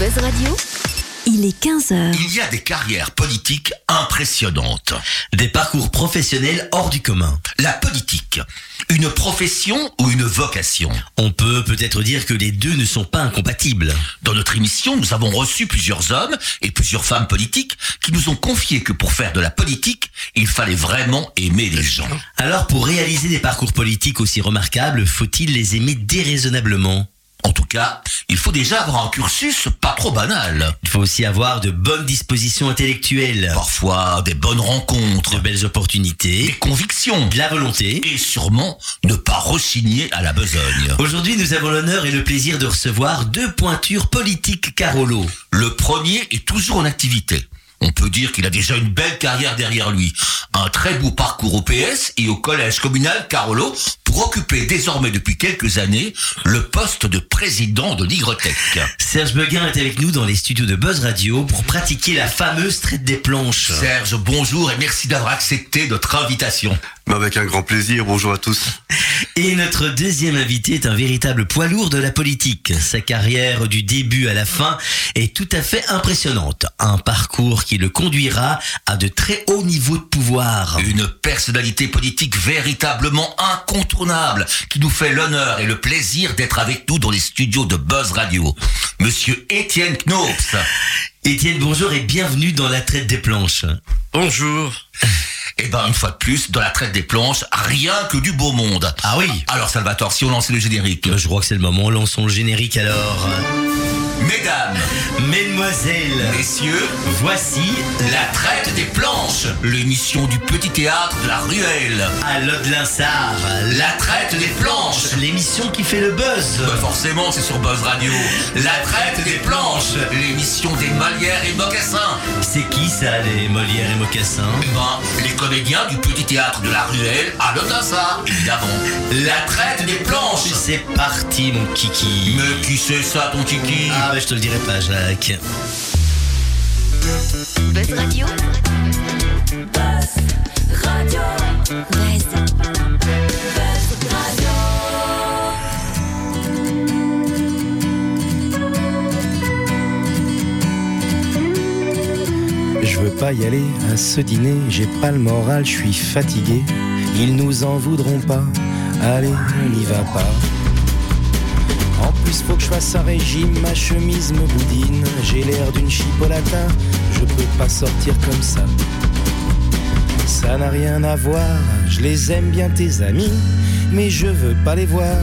Buzz Radio, il est 15h. Il y a des carrières politiques impressionnantes. Des parcours professionnels hors du commun. La politique, une profession ou une vocation? On peut peut-être dire que les deux ne sont pas incompatibles. Dans notre émission, nous avons reçu plusieurs hommes et plusieurs femmes politiques qui nous ont confié que pour faire de la politique, il fallait vraiment aimer les gens. Alors pour réaliser des parcours politiques aussi remarquables, faut-il les aimer déraisonnablement? En tout cas, il faut déjà avoir un cursus pas trop banal. Il faut aussi avoir de bonnes dispositions intellectuelles, Parfois des bonnes rencontres, de belles des opportunités, convictions de la volonté. et sûrement ne pas rechigner à la besogne. Aujourd'hui, nous avons l'honneur et le plaisir de recevoir deux pointures politiques Carolo. Le premier est toujours en activité. On peut dire qu'il a déjà une belle carrière derrière lui. Un très beau parcours au PS et au collège communal Carolo pour occuper désormais depuis quelques années le poste de président de l'Igrotech. Serge Beguin est avec nous dans les studios de Buzz Radio pour pratiquer la fameuse traite des planches. Serge, bonjour et merci d'avoir accepté notre invitation. Avec un grand plaisir, bonjour à tous. Et notre deuxième invité est un véritable poids lourd de la politique. Sa carrière du début à la fin est tout à fait impressionnante. Un parcours qui le conduira à de très hauts niveaux de pouvoir. Une personnalité politique véritablement incontournable qui nous fait l'honneur et le plaisir d'être avec nous dans les studios de Buzz Radio. Monsieur Étienne Knops. Étienne, bonjour et bienvenue dans la traite des planches. Bonjour. Eh ben, une fois de plus, dans la traite des planches, rien que du beau monde. Ah oui Alors, Salvatore, si on lançait le générique. Je crois que c'est le moment, lançons le générique alors. Mesdames, Mesdemoiselles, messieurs, voici la traite des planches, l'émission du petit théâtre de la Ruelle. à l'Aude-Linsard, La traite des planches. l'émission qui fait le buzz. Bah forcément, c'est sur Buzz Radio. La traite des planches, l'émission des Molières et Mocassins. C'est qui ça, les Molières et Mocassins Eh ben, les comédiens du petit théâtre de la Ruelle à l'Odassa, évidemment. La traite des planches. C'est parti, mon kiki. Mais qui c'est ça, ton kiki? Ah, bah, je te le dirai pas, Jacques. Buzz Radio. Buzz Radio. Buzz. Buzz Radio. Je veux pas y aller à ce dîner, j'ai pas le moral, je suis fatigué. Ils nous en voudront pas, allez, on n'y va pas. En plus, faut que je fasse un régime, ma chemise me boudine. J'ai l'air d'une chipolata, je peux pas sortir comme ça. Ça n'a rien à voir, je les aime bien tes amis, mais je veux pas les voir.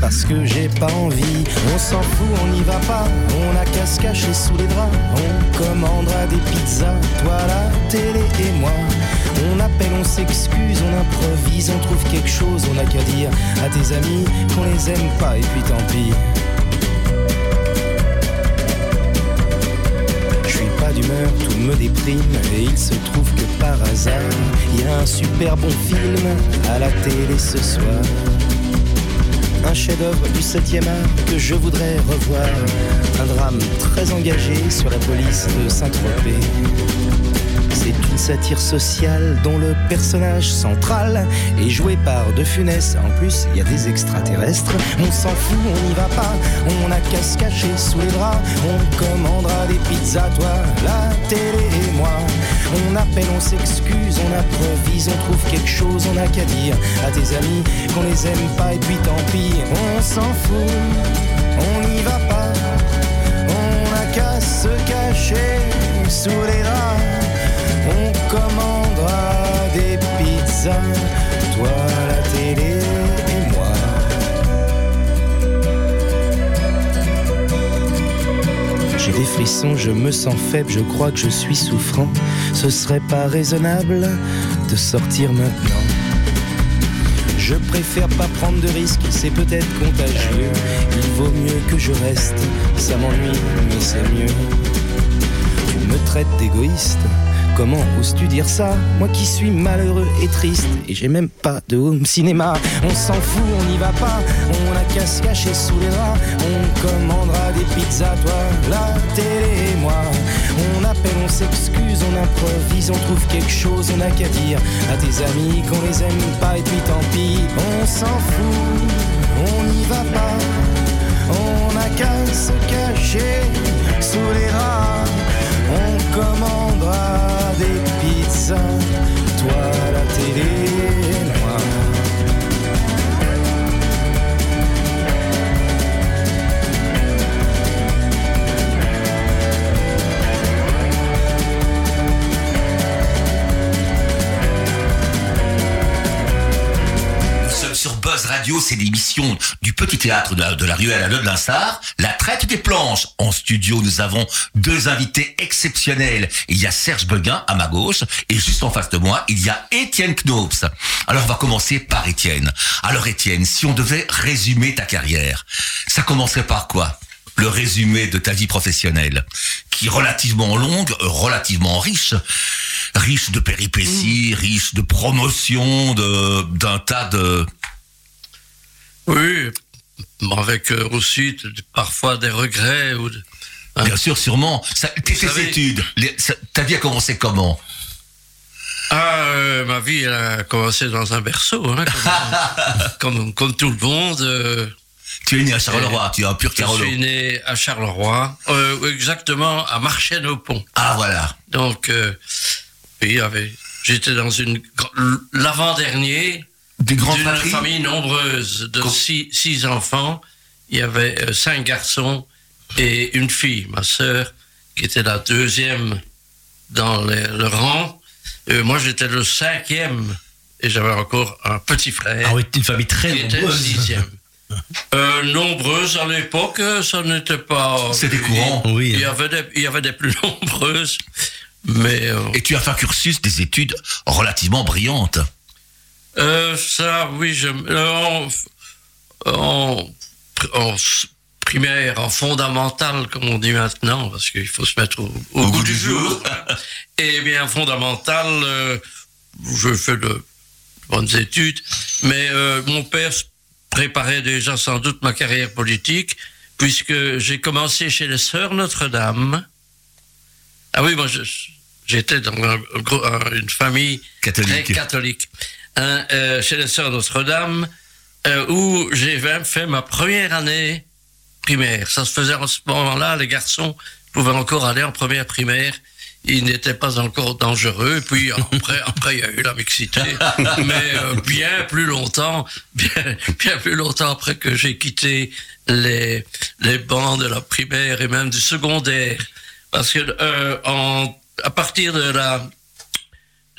Parce que j'ai pas envie, on s'en fout, on n'y va pas, on a qu'à se cacher sous les draps, on commandera des pizzas, toi la télé et moi. On appelle, on s'excuse, on improvise, on trouve quelque chose, on a qu'à dire à tes amis qu'on les aime pas et puis tant pis. D'humeur, tout me déprime et il se trouve que par hasard, il y a un super bon film à la télé ce soir. Un chef-d'œuvre du 7e art que je voudrais revoir. Un drame très engagé sur la police de Saint-Tropez. C'est une satire sociale dont le personnage central est joué par De Funès. En plus, il y a des extraterrestres. On s'en fout, on n'y va pas. On a qu'à se cacher sous les bras. On commandera des pizzas, toi, la télé et moi. On appelle, on s'excuse, on improvise, on trouve quelque chose, on a qu'à dire à tes amis qu'on les aime pas et puis tant pis. On s'en fout, on n'y va pas. On a qu'à se cacher sous les Je me sens faible, je crois que je suis souffrant. Ce serait pas raisonnable de sortir maintenant. Je préfère pas prendre de risques, c'est peut-être contagieux. Il vaut mieux que je reste, ça m'ennuie, mais c'est mieux. Tu me traites d'égoïste. Comment oses-tu dire ça? Moi qui suis malheureux et triste Et j'ai même pas de home cinéma On s'en fout, on n'y va pas qu'à se cacher sous les draps. On commandera des pizzas, toi, la télé et moi. On appelle, on s'excuse, on improvise, on trouve quelque chose, on n'a qu'à dire à tes amis qu'on les aime pas et puis tant pis. On s'en fout, on n'y va pas. On n'a qu'à se cacher sous les draps. On commandera des pizzas, toi, la télé radio, c'est l'émission du petit théâtre de la, de la ruelle à de l'Instar, La traite des planches. En studio, nous avons deux invités exceptionnels. Il y a Serge Beguin à ma gauche et juste en face de moi, il y a Étienne Knops. Alors, on va commencer par Étienne. Alors, Étienne, si on devait résumer ta carrière, ça commencerait par quoi? Le résumé de ta vie professionnelle, qui est relativement longue, relativement riche, riche de péripéties, riche de promotions, de d'un tas de Oui, avec euh, aussi parfois des regrets. Ou de- hein. Bien sûr, sûrement. Ça, tes, savez- études, les- ça- ta vie a commencé comment? Ah, euh, ma vie elle a commencé dans un berceau, hein, comme, comme, comme tout le monde. euh, Tu es né à Charleroi, tu es un pur je Carolo. suis né à Charleroi, euh, exactement à Marchienne-au-Pont. Ah voilà. Donc, j'étais dans une l'avant-dernier Des grandes famille nombreuse de six, six enfants. Il y avait euh, cinq garçons et une fille, ma sœur, qui était la deuxième dans le, le rang. Euh, moi, j'étais le cinquième et j'avais encore un petit frère Ah oui, une famille très qui était le nombreuse. sixième. Euh, nombreuses à l'époque, ça n'était pas. C'était courant. Oui. Il y avait des, il y avait des plus nombreuses, mais euh, Et tu as fait un cursus des études relativement brillantes. Euh, ça, oui, je, en, en, en s- primaire, en fondamental, comme on dit maintenant, parce qu'il faut se mettre au, au goût du jour. Et bien, fondamental, euh, je fais de bonnes études, mais euh, mon père préparait déjà sans doute ma carrière politique, puisque j'ai commencé chez les Sœurs Notre-Dame. Ah oui, moi, j'étais dans un- un une famille très Catholique. Hein, euh, chez les Sœurs Notre-Dame, euh, où j'ai même fait ma première année primaire. Ça se faisait en ce moment-là, les garçons pouvaient encore aller en première primaire. Ils n'étaient pas encore dangereux. Puis après, après, il y a eu la mixité, mais euh, bien plus longtemps, bien, bien plus longtemps après que j'ai quitté les les bancs de la primaire et même du secondaire, parce que euh, en à partir de la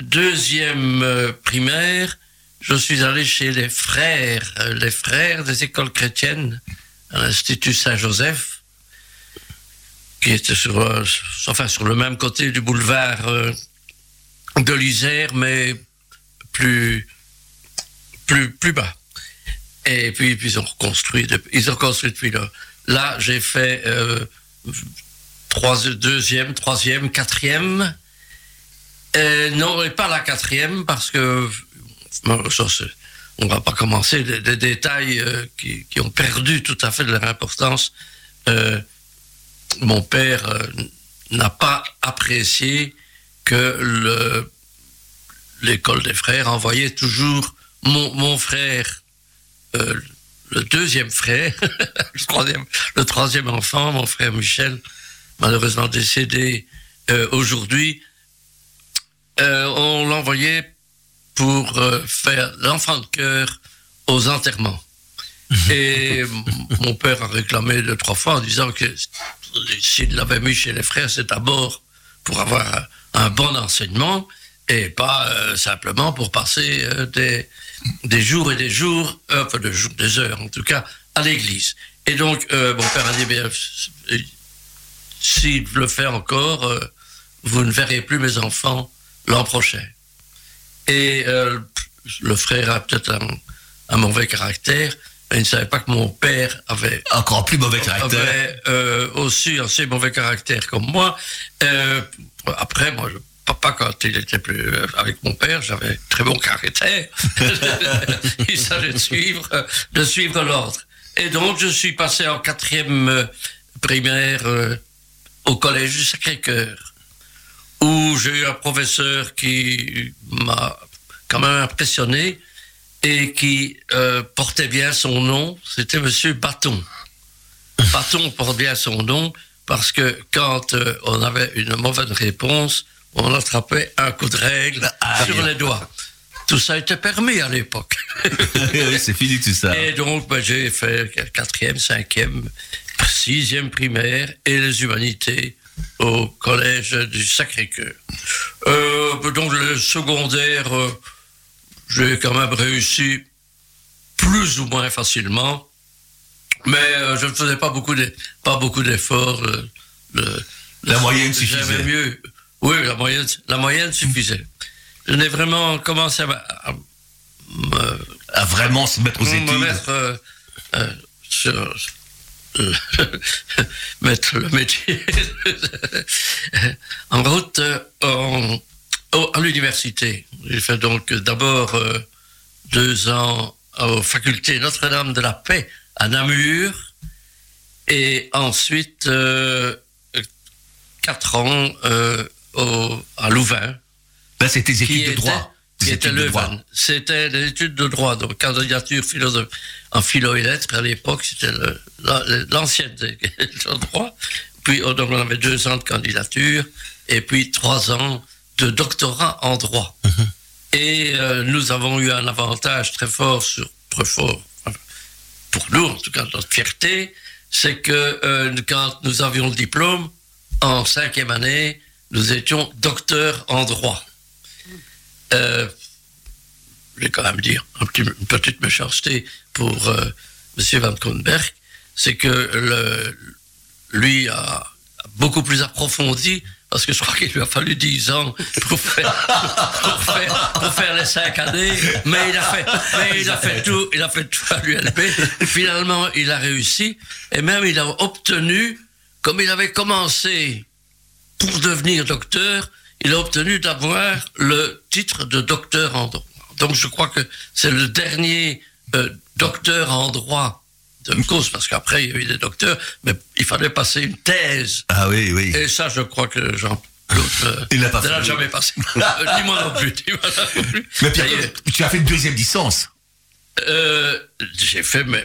deuxième euh, primaire, je suis allé chez les frères, euh, les frères des écoles chrétiennes à l'Institut Saint-Joseph, qui était sur, euh, enfin, sur le même côté du boulevard de l'Isère, mais plus, plus, plus bas. Et puis, puis ils ont reconstruit, ils ont construit depuis là. Là, j'ai fait deuxième, troisième, quatrième. Euh, non, et pas la quatrième, parce que ça, on va pas commencer des, détails euh, qui, ont perdu tout à fait de leur importance. Euh, mon père euh, n'a pas apprécié que le- l'école des frères envoyait toujours mon, frère, euh, le deuxième frère, le, troisième, enfant, mon frère Michel, malheureusement décédé aujourd'hui, euh, on l'envoyait pour euh, faire l'enfant de cœur aux enterrements. Et mon père a réclamé deux, trois fois en disant que s'il l'avait mis chez les frères, c'est d'abord pour avoir un un bon enseignement et pas euh, simplement pour passer des, des jours et des jours, enfin des jours, des heures en tout cas, à l'église. Et donc, mon père a dit, bien, s'il le fait encore, vous ne verrez plus mes enfants l'an prochain. Et euh, le frère a peut-être un, un mauvais caractère, mais il ne savait pas que mon père avait Encore plus mauvais caractère. avait euh, aussi assez mauvais caractère comme moi. Euh, après, moi, je- papa, quand il était plus euh, avec mon père, j'avais très bon caractère. il savait de suivre, de suivre l'ordre. Et donc, je suis passé en quatrième euh, primaire euh, au collège du Sacré-Cœur, où j'ai eu un professeur qui m'a quand même impressionné et qui euh, portait bien son nom. C'était Monsieur Bâton. Bâton porte bien son nom parce que quand euh, on avait une mauvaise réponse, on attrapait un coup de règle Ah, sur les doigts. Tout ça était permis à l'époque. oui, c'est fini tout ça. Et donc, ben, j'ai fait quatrième, cinquième, sixième primaire et les humanités au collège du Sacré-Cœur. Euh, donc, le secondaire, euh, j'ai quand même réussi plus ou moins facilement. Mais euh, je ne faisais pas beaucoup de- pas beaucoup d'efforts. le- le- La moyenne suffisait. mieux. Oui, la moyenne, la moyenne suffisait. Je n'ai vraiment commencé à, à me À vraiment se mettre aux me études. mettre euh, euh, sur euh, mettre le métier en route euh, en- au- à l'université. J'ai fait donc d'abord euh, deux ans aux facultés Notre-Dame de la Paix à Namur et ensuite euh, quatre ans euh, au- à Louvain Là, c'était des études de droit. Qui était. Leuven. C'était des études de droit, donc candidature philosophe en philo et lettres. À l'époque, c'était la- l'ancienne de droit. Puis oh, donc, on avait deux ans de candidature et puis trois ans de doctorat en droit. Mhm. Et euh, nous avons eu un avantage très fort sur très fort pour nous, en tout cas notre fierté, c'est que euh, quand nous avions le diplôme en cinquième année, nous étions docteurs en droit. Euh, je vais quand même dire une petite méchanceté pour euh, M. Van Kronberg, c'est que lui a, beaucoup plus approfondi, parce que je crois qu'il lui a fallu 10 ans pour faire, pour faire, pour les 5 années, mais il a fait, mais il a fait tout, il a fait tout à l'ULB. Finalement, il a réussi, et même il a obtenu, comme il avait commencé pour devenir docteur, il a obtenu d'avoir le titre de docteur en droit. Donc je crois que c'est le dernier euh, docteur en droit de cause, parce qu'après il y a eu des docteurs, mais il fallait passer une thèse. Ah oui, oui. Et ça, je crois que Jean euh, Il l'a pas fait. jamais passé. ni moi non plus. Mais Pierre, tu as fait une deuxième licence. euh, j'ai fait mes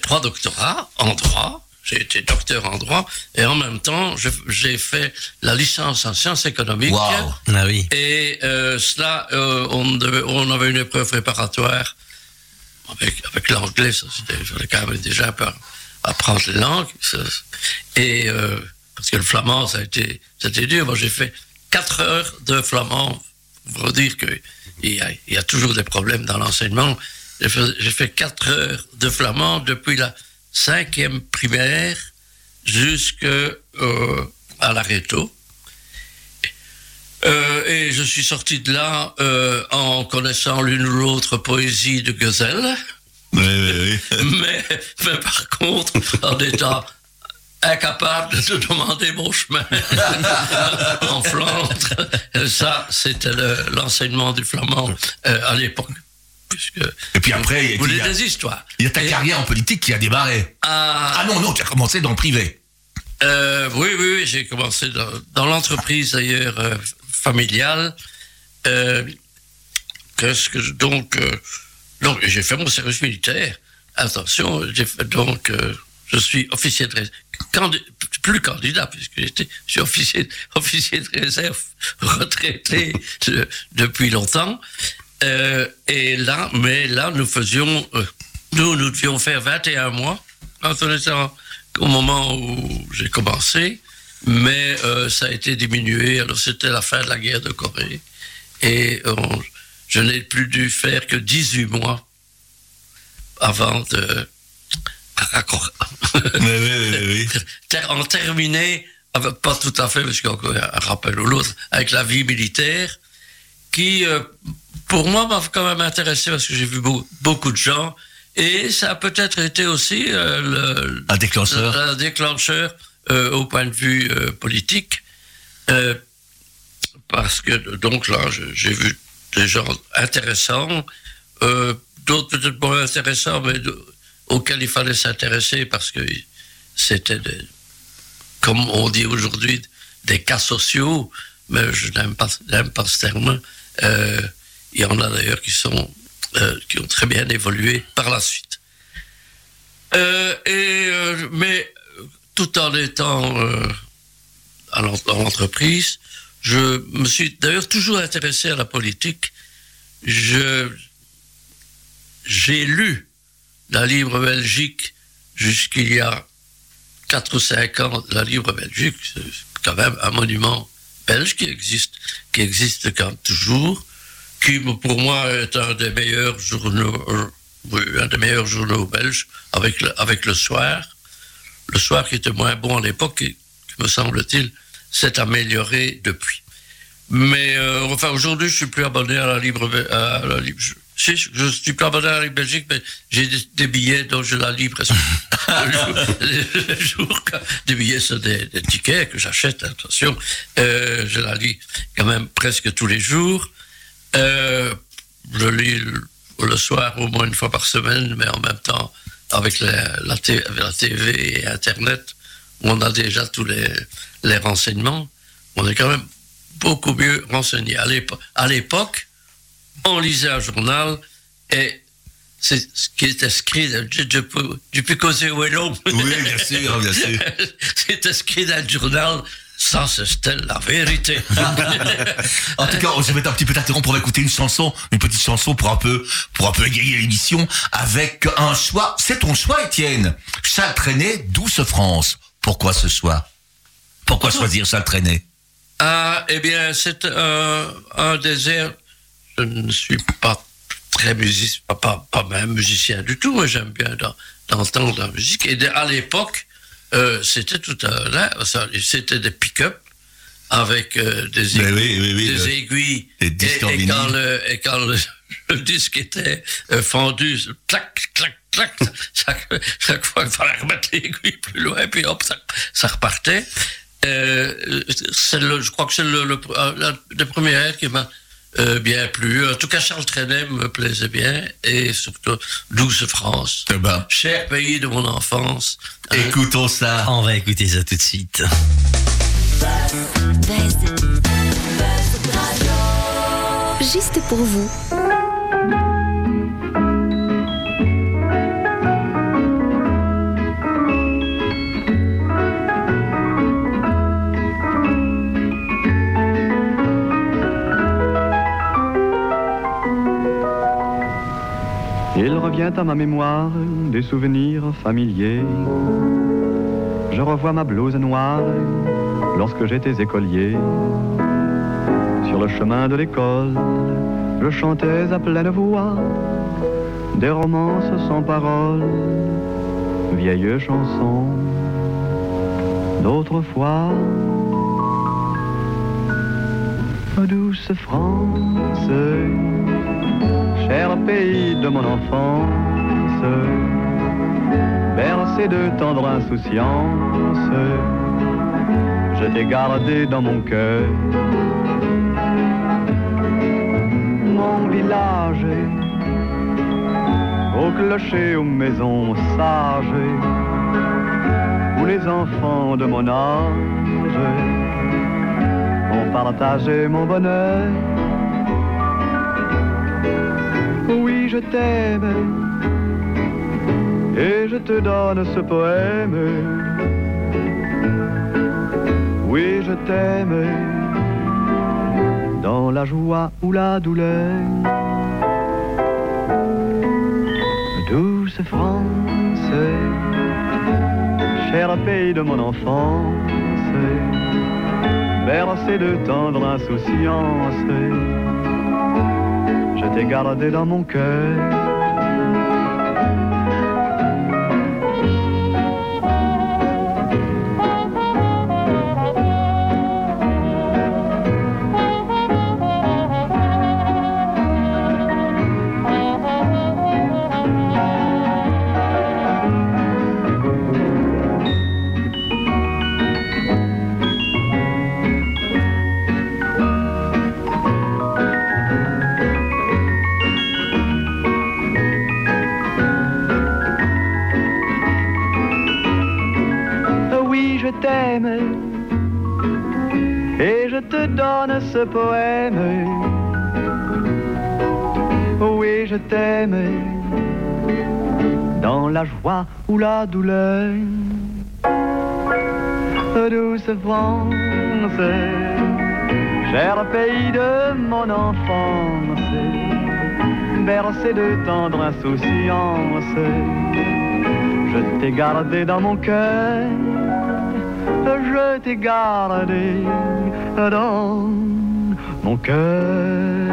trois doctorats en droit. J'ai été docteur en droit et en même temps, j'ai fait la licence en sciences économiques. Waouh. Ah oui. Et euh, cela, euh, on, devait- on avait une épreuve préparatoire avec, avec l'anglais. Ça, c'était, il fallait quand même déjà un peu apprendre les langues. ça. et euh, parce que le flamand, ça a été, c'était dur. Moi, j'ai fait quatre heures de flamand. Pour dire que il y, a, il y a toujours des problèmes dans l'enseignement. J'ai fait, j'ai fait quatre heures de flamand depuis la cinquième primaire jusqu'à euh, à. Euh, et je suis sorti de là euh, en connaissant l'une ou l'autre poésie de Gazelle, Oui, oui, oui. mais, mais par contre, en étant incapable de demander mon chemin en Flandre, ça, c'était le- l'enseignement du flamand euh, à l'époque. Puisque Et puis après, il y a- vous voulez il y a, des histoires. il y a ta Et carrière en politique qui a démarré. à- Ah non, non, tu as commencé dans le privé. Euh, oui, oui, oui, j'ai commencé dans, dans l'entreprise d'ailleurs euh, familiale. Euh, Qu'est-ce que donc donc j'ai fait mon service militaire. Attention, j'ai fait donc je suis officier de réserve, plus candidat puisque j'étais je suis officier officier de réserve retraité de- depuis longtemps. Euh, et là, mais là, nous faisions, euh, nous, nous devions faire 21 mois quand on était en- au moment où j'ai commencé, mais euh, ça a été diminué. Alors, c'était la fin de la guerre de Corée. Et on- je n'ai plus dû faire que 18 mois avant de raccor- Oui, oui, oui, en terminer, pas tout à fait, parce qu'il y a encore un rappel ou l'autre, avec la vie militaire, qui, pour moi, m'a quand même intéressé parce que j'ai vu beau- beaucoup de gens. Et ça a peut-être été aussi euh, le, Un déclencheur. un déclencheur euh, au point de vue euh, politique. Parce que, donc là, j'ai vu des gens intéressants, d'autres peut-être moins intéressants, mais auxquels il fallait s'intéresser parce que c'était, comme on dit aujourd'hui, des cas sociaux, mais je n'aime pas, n'aime pas ce terme. Il y en a d'ailleurs qui euh, qui ont très bien évolué par la suite. Euh, et, euh, mais tout en étant à l'entreprise, je me suis d'ailleurs toujours intéressé à la politique. J'ai lu la Libre Belgique jusqu'il y a 4 ou 5 ans. La Libre Belgique, c'est quand même un monument belge qui existe, qui existe quand toujours, qui pour moi est un des meilleurs journaux, euh, oui, un des meilleurs journaux belges, avec le, avec le soir. Le soir qui était moins bon à l'époque, qui, me semble-t-il, s'est amélioré depuis. Mais euh, enfin, aujourd'hui, je suis plus abonné à la Libre... À la libre je, si, je suis plus abonné à la Libre Belgique, mais j'ai des, des billets dont je la lis presque le jour, des billets, c'est des, des tickets que j'achète, attention. Euh, je la lis quand même presque tous les jours. Euh, je lis le, soir au moins une fois par semaine, mais en même temps, avec la, la, TV et Internet, on a déjà tous les, renseignements, on est quand même beaucoup mieux renseigné. À l'épo- À l'époque, on lisait un journal et c'est ce qui est inscrit, où est l'homme. Oui, bien sûr, bien sûr. c'est inscrit dans le journal, ça c'est la vérité. En tout cas, je vais un petit peu t'interrompre pour écouter une chanson, une petite chanson pour un peu, pour un peu égayer l'émission avec un choix. C'est ton choix, Étienne. Charles Trenet, Douce France. Pourquoi ce choix? Pourquoi choisir Charles Trenet Ah, eh bien, c'est euh, un airs. Je ne suis pas très musicien, pas, pas, pas même musicien du tout. mais J'aime bien d'en- d'entendre la musique. Et à l'époque, euh, c'était tout à là, ça, c'était des pick-up avec euh, des, Ben aiguilles, oui, oui, oui, des le- aiguilles. les Et, et quand, le, et quand le, le disque était euh, fendu, clac, clac, clac, chaque, chaque fois il fallait remettre l'aiguille plus loin, puis hop, ça, ça repartait. Euh, c'est le, je crois que c'est le, le, la- le premier air qui m'a euh, bien plu. En tout cas, Charles Trenet me plaisait bien, et surtout Douce France. Eh ben, Cher pays de mon enfance. Euh, écoutons ça. On va écouter ça tout de suite. Buzz. Buzz Radio. Juste pour vous. Il revient à ma mémoire des souvenirs familiers. Je revois ma blouse noire lorsque j'étais écolier. Sur le chemin de l'école, je chantais à pleine voix des romances sans paroles, vieilles chansons d'autrefois. Douce France, cher pays de mon enfance, bercé de tendre insouciance, je t'ai gardé dans mon cœur. Mon village, au clocher, aux maisons sages, où les enfants de mon âge ont partagé mon bonheur. Oui, je t'aime et je te donne ce poème. Oui, je t'aime dans la joie ou la douleur. Douce France, cher pays de mon enfance, bercé de tendre insouciance je t'ai gardé dans mon cœur. Poème. Oui, je t'aime dans la joie ou la douleur. Douce France, cher pays de mon enfance, bercé de tendre insouciance, je t'ai gardé dans mon cœur, je t'ai gardé dans mon cœur.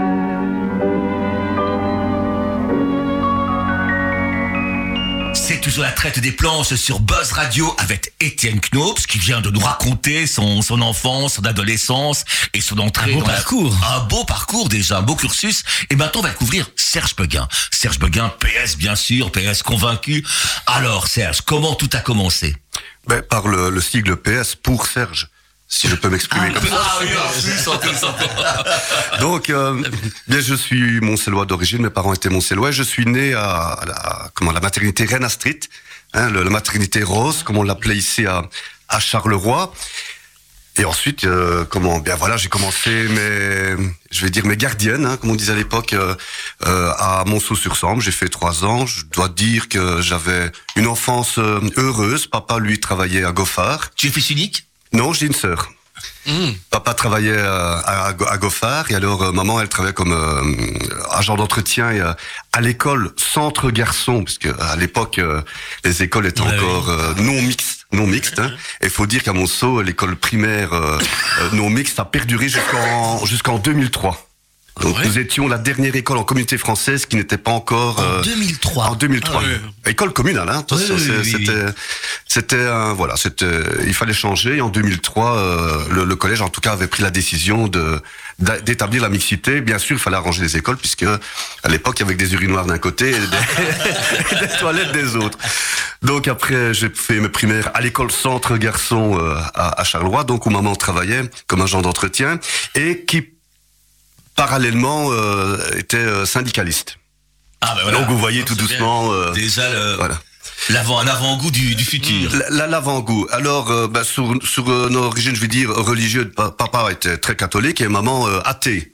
toujours la traite des planches sur Buzz Radio avec Étienne Knops qui vient de nous raconter son, son enfance, son adolescence et son entrée Un beau dans la- parcours. un beau parcours déjà, un beau cursus. Et maintenant, on va découvrir Serge Beguin. Serge Beguin, PS bien sûr, PS convaincu. Alors Serge, comment tout a commencé? Ben, par le, le sigle PS pour Serge, si je peux m'exprimer comme ça. Ah oui, plus. Donc, euh, bien, je suis Montcellois d'origine. Mes parents étaient Montcellois. Je suis né à, à la, comment, la maternité Reine Astrid, hein, le- la maternité rose, comme on l'appelait ici à, à Charleroi. Et ensuite, euh, comment Bien voilà, j'ai commencé mes, je vais dire mes gardiennes, hein, comme on disait à l'époque, euh, euh, à Monceau-sur-Sambre. J'ai fait trois ans. Je dois dire que j'avais une enfance euh, heureuse. Papa, lui, travaillait à Goffard. Tu es fils unique? Non, j'ai une sœur. Hum. Papa travaillait à, à, Go- à Goffard et alors euh, maman elle travaillait comme euh, agent d'entretien et, euh, à l'école centre garçon puisque à l'époque les écoles étaient Ouais, encore non mixtes non mixtes hein. et il faut dire qu'à Monceau l'école primaire euh, non mixte a perduré jusqu'en jusqu'en 2003 donc ouais nous étions la dernière école en communauté française qui n'était pas encore En euh, 2003. en 2003. Ah oui. École communale, hein. attention, Oui, oui, c'est- oui, oui, c'était, c'était un, voilà, c'était, il fallait changer. Et en 2003, euh, le, le collège, en tout cas, avait pris la décision de d'établir la mixité. Bien sûr, il fallait arranger les écoles puisque à l'époque, il y avait que des urinoirs d'un côté et des, et des toilettes des autres. Donc après, j'ai fait mes primaires à l'école centre garçon euh, à, à Charleroi, donc où maman travaillait comme agent d'entretien et qui parallèlement euh, était euh, syndicaliste. Ah ben voilà. Donc vous voyez tout doucement. euh, Déjà le- voilà. l'avant, un avant-goût du, du futur. La- la- L'avant-goût. Alors, euh, bah, sur, sur euh, nos origines, je vais dire religieuses, pa- papa était très catholique et maman euh, athée.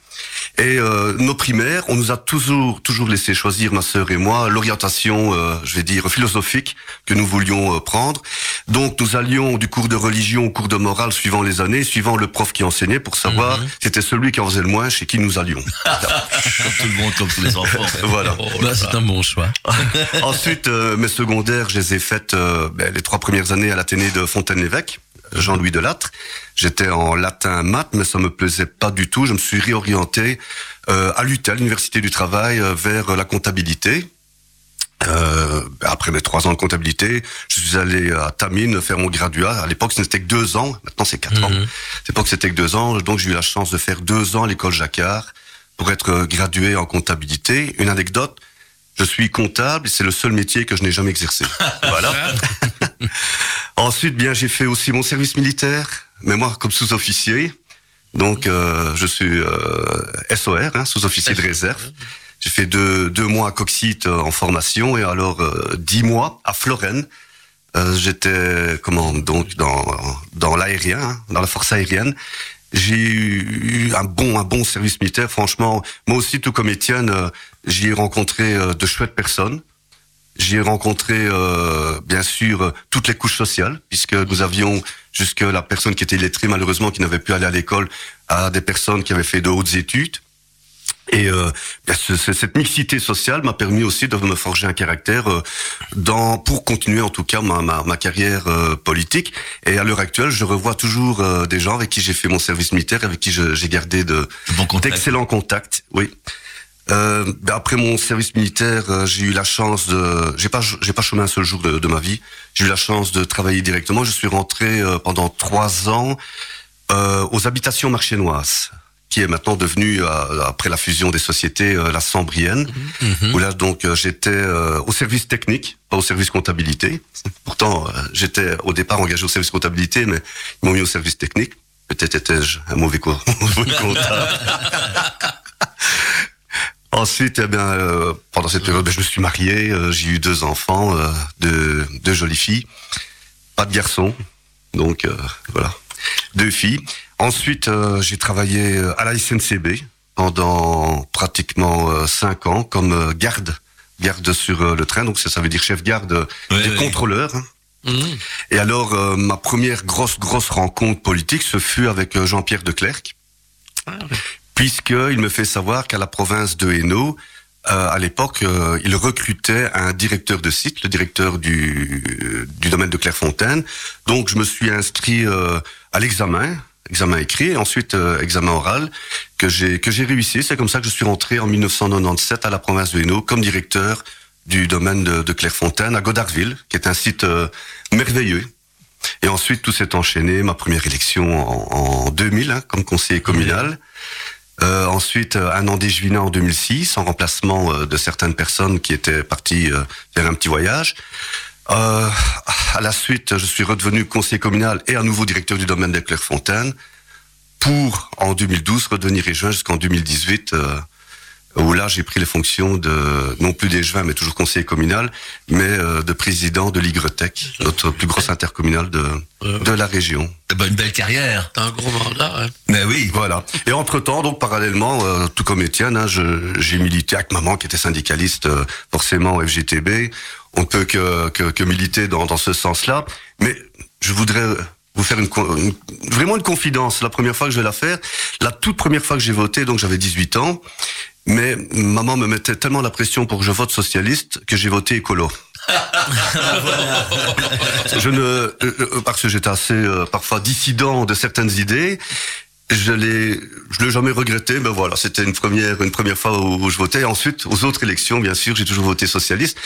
Et euh, nos primaires, on nous a toujours toujours laissé choisir, ma sœur et moi, l'orientation, euh, je vais dire, philosophique que nous voulions euh, prendre. Donc, nous allions du cours de religion au cours de morale, suivant les années, suivant le prof qui enseignait, pour savoir c'était celui qui en faisait le moins chez qui nous allions. Comme tout le monde, comme tous les enfants. voilà. Oh Bah, c'est un bon choix. Ensuite, euh, mes secondaires, je les ai faites euh, ben, les trois premières années à l'Athénée de Fontaine-l'Évêque, Jean-Louis Delattre. J'étais en latin maths, mais ça me plaisait pas du tout. Je me suis réorienté euh, à l'UTEL, l'Université du Travail, euh, vers la comptabilité. Euh, après mes trois ans de comptabilité, je suis allé à Tamine faire mon graduat. À l'époque, ce n'était que deux ans. Maintenant, c'est quatre ans. Mhm. À l'époque, c'était que deux ans. Donc, j'ai eu la chance de faire deux ans à l'école Jacquard pour être euh, gradué en comptabilité. Une anecdote, je suis comptable et c'est le seul métier que je n'ai jamais exercé. voilà. Ensuite, bien, j'ai fait aussi mon service militaire, mais moi comme sous-officier. Donc, euh, je suis euh, SOR, hein, sous-officier de réserve. J'ai fait deux, deux mois à Coxite euh, en formation et alors euh, dix mois à Florène. Euh, J'étais comment donc dans dans l'aérien, hein, dans la force aérienne. J'ai eu un bon un bon service militaire. Franchement, moi aussi tout comme Étienne, euh, j'y ai rencontré euh, de chouettes personnes. J'y ai rencontré, euh, bien sûr, toutes les couches sociales, puisque nous avions jusque la personne qui était lettrée, malheureusement, qui n'avait pu aller à l'école, à des personnes qui avaient fait de hautes études. Et euh, bien, ce- ce- cette mixité sociale m'a permis aussi de me forger un caractère euh, dans, pour continuer en tout cas ma, ma, ma carrière euh, politique. Et à l'heure actuelle, je revois toujours des gens avec qui j'ai fait mon service militaire, avec qui j'ai gardé de, Bon contact. d'excellents contacts, oui. Euh, ben, après mon service militaire, euh, j'ai eu la chance de, j'ai pas, j'ai pas chômé un seul jour de, de ma vie. J'ai eu la chance de travailler directement. Je suis rentré euh, pendant trois ans euh, aux habitations marchénoises, qui est maintenant devenue euh, après la fusion des sociétés euh, la Sambrienne. Mhm. Où là donc j'étais euh, au service technique, pas au service comptabilité. Pourtant j'étais au départ engagé au service comptabilité, mais ils m'ont mis au service technique. Peut-être étais-je un mauvais co- mauvais comptable. Ensuite, eh bien, euh, pendant cette période, ben, je me suis marié, euh, j'ai eu deux enfants, euh, deux, deux jolies filles, pas de garçons, donc voilà, deux filles. Ensuite, j'ai travaillé à la SNCB pendant pratiquement cinq ans comme garde, garde sur le train, donc ça, ça veut dire chef garde Ouais, des ouais. contrôleurs. hein. Mhm. Et alors, ma première grosse, grosse rencontre politique, ce fut avec Jean-Pierre de Clercq, Ah, oui. Puisqu'il me fait savoir qu'à la province de Hainaut, euh, à l'époque, euh, il recrutait un directeur de site, le directeur du, du domaine de Clairefontaine. Donc, je me suis inscrit euh, à l'examen, examen écrit, et ensuite euh, examen oral, que j'ai que j'ai réussi. C'est comme ça que je suis rentré en 1997 à la province de Hainaut comme directeur du domaine de, de Clairefontaine à Godarville, qui est un site euh, merveilleux. Et ensuite, tout s'est enchaîné. Ma première élection en, en 2000 hein, comme conseiller communal. Euh, ensuite, euh, un an d'échevinat en 2006, en remplacement euh, de certaines personnes qui étaient parties euh, faire un petit voyage. Euh, à la suite, je suis redevenu conseiller communal et à nouveau directeur du domaine de Clairefontaine pour, en 2012, redevenir échevin jusqu'en 2018, euh, où là, j'ai pris les fonctions de, non plus d'échevin, mais toujours conseiller communal, mais euh, de président de l'Igretec, notre plus grosse intercommunale de, de la région. Ben, une belle carrière. T'as un gros mandat, hein. Mais oui. Voilà. Et entre-temps, donc parallèlement, euh, tout comme Étienne, hein, je- j'ai milité avec maman qui était syndicaliste euh, forcément au FGTB. On ne peut que, que, que militer dans, dans ce sens-là. Mais je voudrais vous faire une, une- vraiment une confidence. La première fois que je vais la faire, la toute première fois que j'ai voté, donc j'avais 18 ans, mais maman me mettait tellement la pression pour que je vote socialiste que j'ai voté écolo. je ne, euh, euh, parce que j'étais assez euh, parfois dissident de certaines idées. Je l'ai, je l'ai jamais regretté, mais voilà, c'était une première, une première fois où, où je votais. Et ensuite, aux autres élections, bien sûr, j'ai toujours voté socialiste.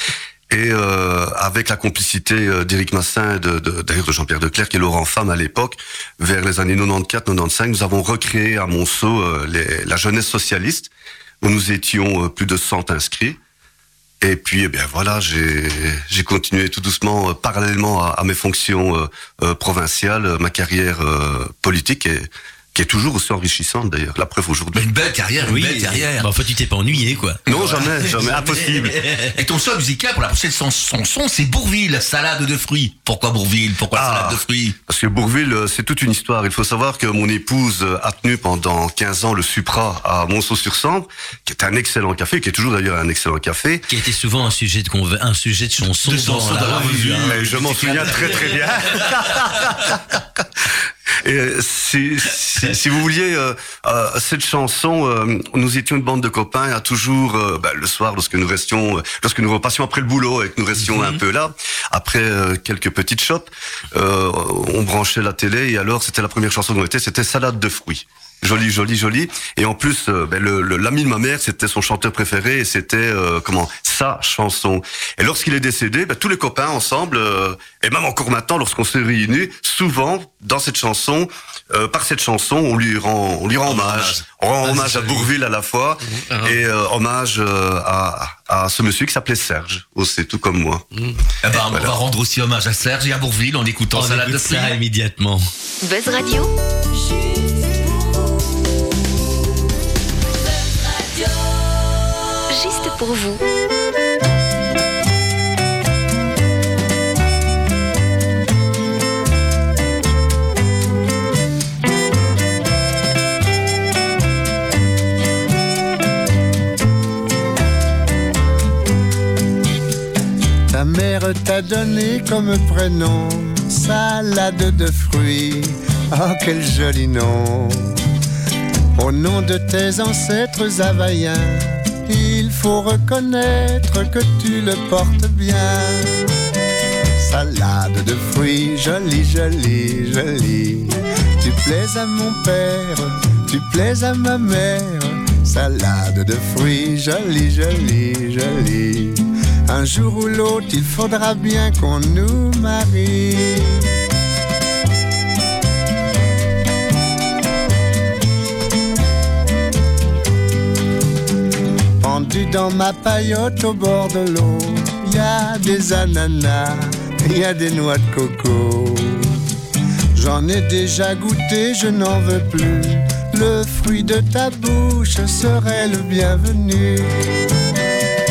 Et euh, avec la complicité d'Éric Massin, et de, de, d'ailleurs de Jean-Pierre Declercq et Laurent Femme à l'époque, vers les années 94-95, nous avons recréé à Monceau euh, les- la jeunesse socialiste, où nous étions euh, plus de 100 inscrits. Et puis, eh bien voilà, j'ai continué tout doucement, euh, parallèlement à, mes fonctions euh, provinciales, ma carrière politique, qui est toujours aussi enrichissante d'ailleurs. La preuve aujourd'hui. une belle carrière, une belle carrière. Bah, enfin, tu t'es pas ennuyé, quoi. Non, jamais, jamais, impossible. Et ton choix musical pour la prochaine chan- chanson, c'est Bourville, salade de fruits. Pourquoi Bourville? Pourquoi Ah. salade de fruits? Parce que Bourville, euh, c'est toute une histoire. Il faut savoir que mon épouse euh, a tenu pendant 15 ans le Supra à Monceau-sur-Sambre, qui est un excellent café, qui est toujours d'ailleurs un excellent café. Qui était souvent un sujet de, conve- un sujet de chanson, De chanson dans la dans la revue. revue. hein. Mais je m'en souviens très très bien. Et euh, si, si, si vous vouliez, euh, euh, cette chanson, euh, nous étions une bande de copains à toujours, euh, bah, le soir, lorsque nous restions, euh, lorsque nous repassions après le boulot et que nous restions un peu là, après euh, quelques petites chopes, euh, on branchait la télé et alors c'était la première chanson qu'on était, c'était Salade de fruits. Joli, joli, joli. Et en plus, euh, ben, le, le- l'ami de ma mère, c'était son chanteur préféré et c'était euh, comment sa chanson. Et lorsqu'il est décédé, ben, tous les copains ensemble, euh, et même encore maintenant, lorsqu'on se réunit, souvent dans cette chanson, euh, par cette chanson, on lui rend, on lui rend hommage. On rend Ah, hommage à. Bourville à la fois Ah. et euh, hommage euh, à, à ce monsieur qui s'appelait Serge, aussi tout comme moi. Eh ben, On va rendre aussi hommage à Serge et à Bourville en écoutant On salade de ça immédiatement. Buzz Radio, pour vous. Ta mère t'a donné comme prénom salade de fruits. Oh, quel joli nom! Au nom de tes ancêtres havaïens, faut reconnaître que tu le portes bien. Salade de fruits, jolie, jolie, jolie. Tu plais à mon père, tu plais à ma mère. Salade de fruits, jolie, jolie, jolie. Un jour ou l'autre, il faudra bien qu'on nous marie. Dans ma paillote au bord de l'eau, y a des ananas, il y a des noix de coco. J'en ai déjà goûté, je n'en veux plus. Le fruit de ta bouche serait le bienvenu.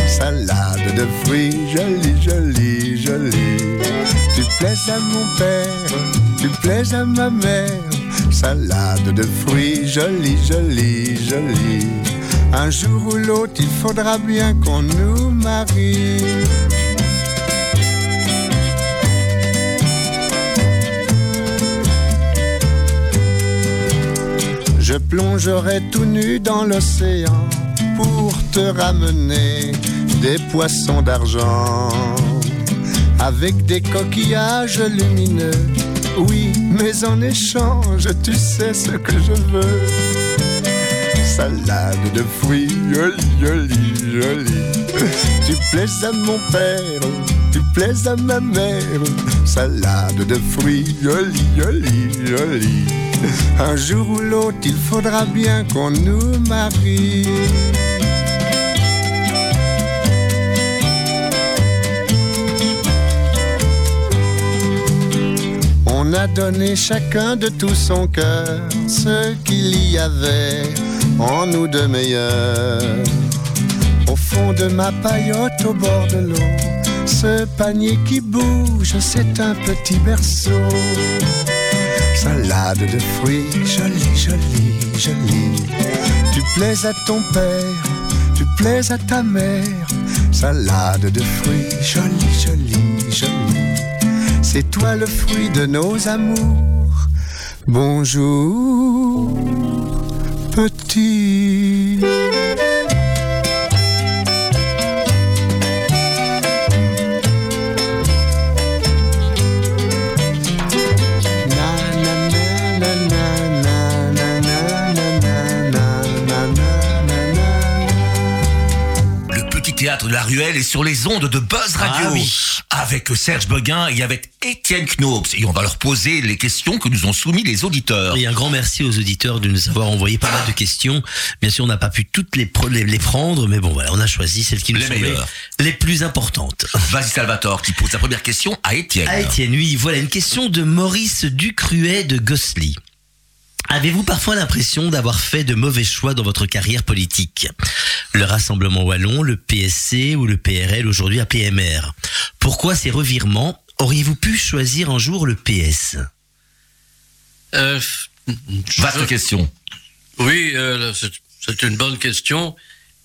Salade de fruits, jolie, jolie, jolie. Tu plais à mon père, tu plais à ma mère. Salade de fruits, jolie, jolie, jolie. Un jour ou l'autre, il faudra bien qu'on nous marie. Je plongerai tout nu dans l'océan pour te ramener des poissons d'argent avec des coquillages lumineux. Oui, mais en échange, tu sais ce que je veux. Salade de fruits, joli, joli, joli. Tu plais à mon père, tu plais à ma mère, salade de fruits, joli, joli, joli. Un jour ou l'autre, il faudra bien qu'on nous marie. On a donné chacun de tout son cœur ce qu'il y avait en nous de meilleur. Au fond de ma paillote au bord de l'eau, ce panier qui bouge, c'est un petit berceau. Salade de fruits, jolie, jolie, jolie. Tu plais à ton père, tu plais à ta mère. Salade de fruits, jolie, jolie, jolie. C'est toi le fruit de nos amours. Bonjour, petit. Le petit théâtre de la ruelle est sur les ondes de Buzz Radio. Ah. Avec Serge Beguin et avec Étienne Knobs. Et on va leur poser les questions que nous ont soumis les auditeurs. Et un grand merci aux auditeurs de nous avoir envoyé pas mal de questions. Bien sûr, on n'a pas pu toutes les, pre- les, les prendre, mais bon, voilà, on a choisi celles qui nous Les meilleures. les plus importantes. Vas-y Salvatore qui pose la première question à Étienne. Ah, Étienne, oui, voilà une question de Maurice Ducruet de Gossely. Avez-vous parfois l'impression d'avoir fait de mauvais choix dans votre carrière politique? Le Rassemblement Wallon, le PSC ou le PRL aujourd'hui à PMR. Pourquoi ces revirements? Auriez-vous pu choisir un jour le PS Euh, Vaste je- question. Oui, euh, c'est c'est une bonne question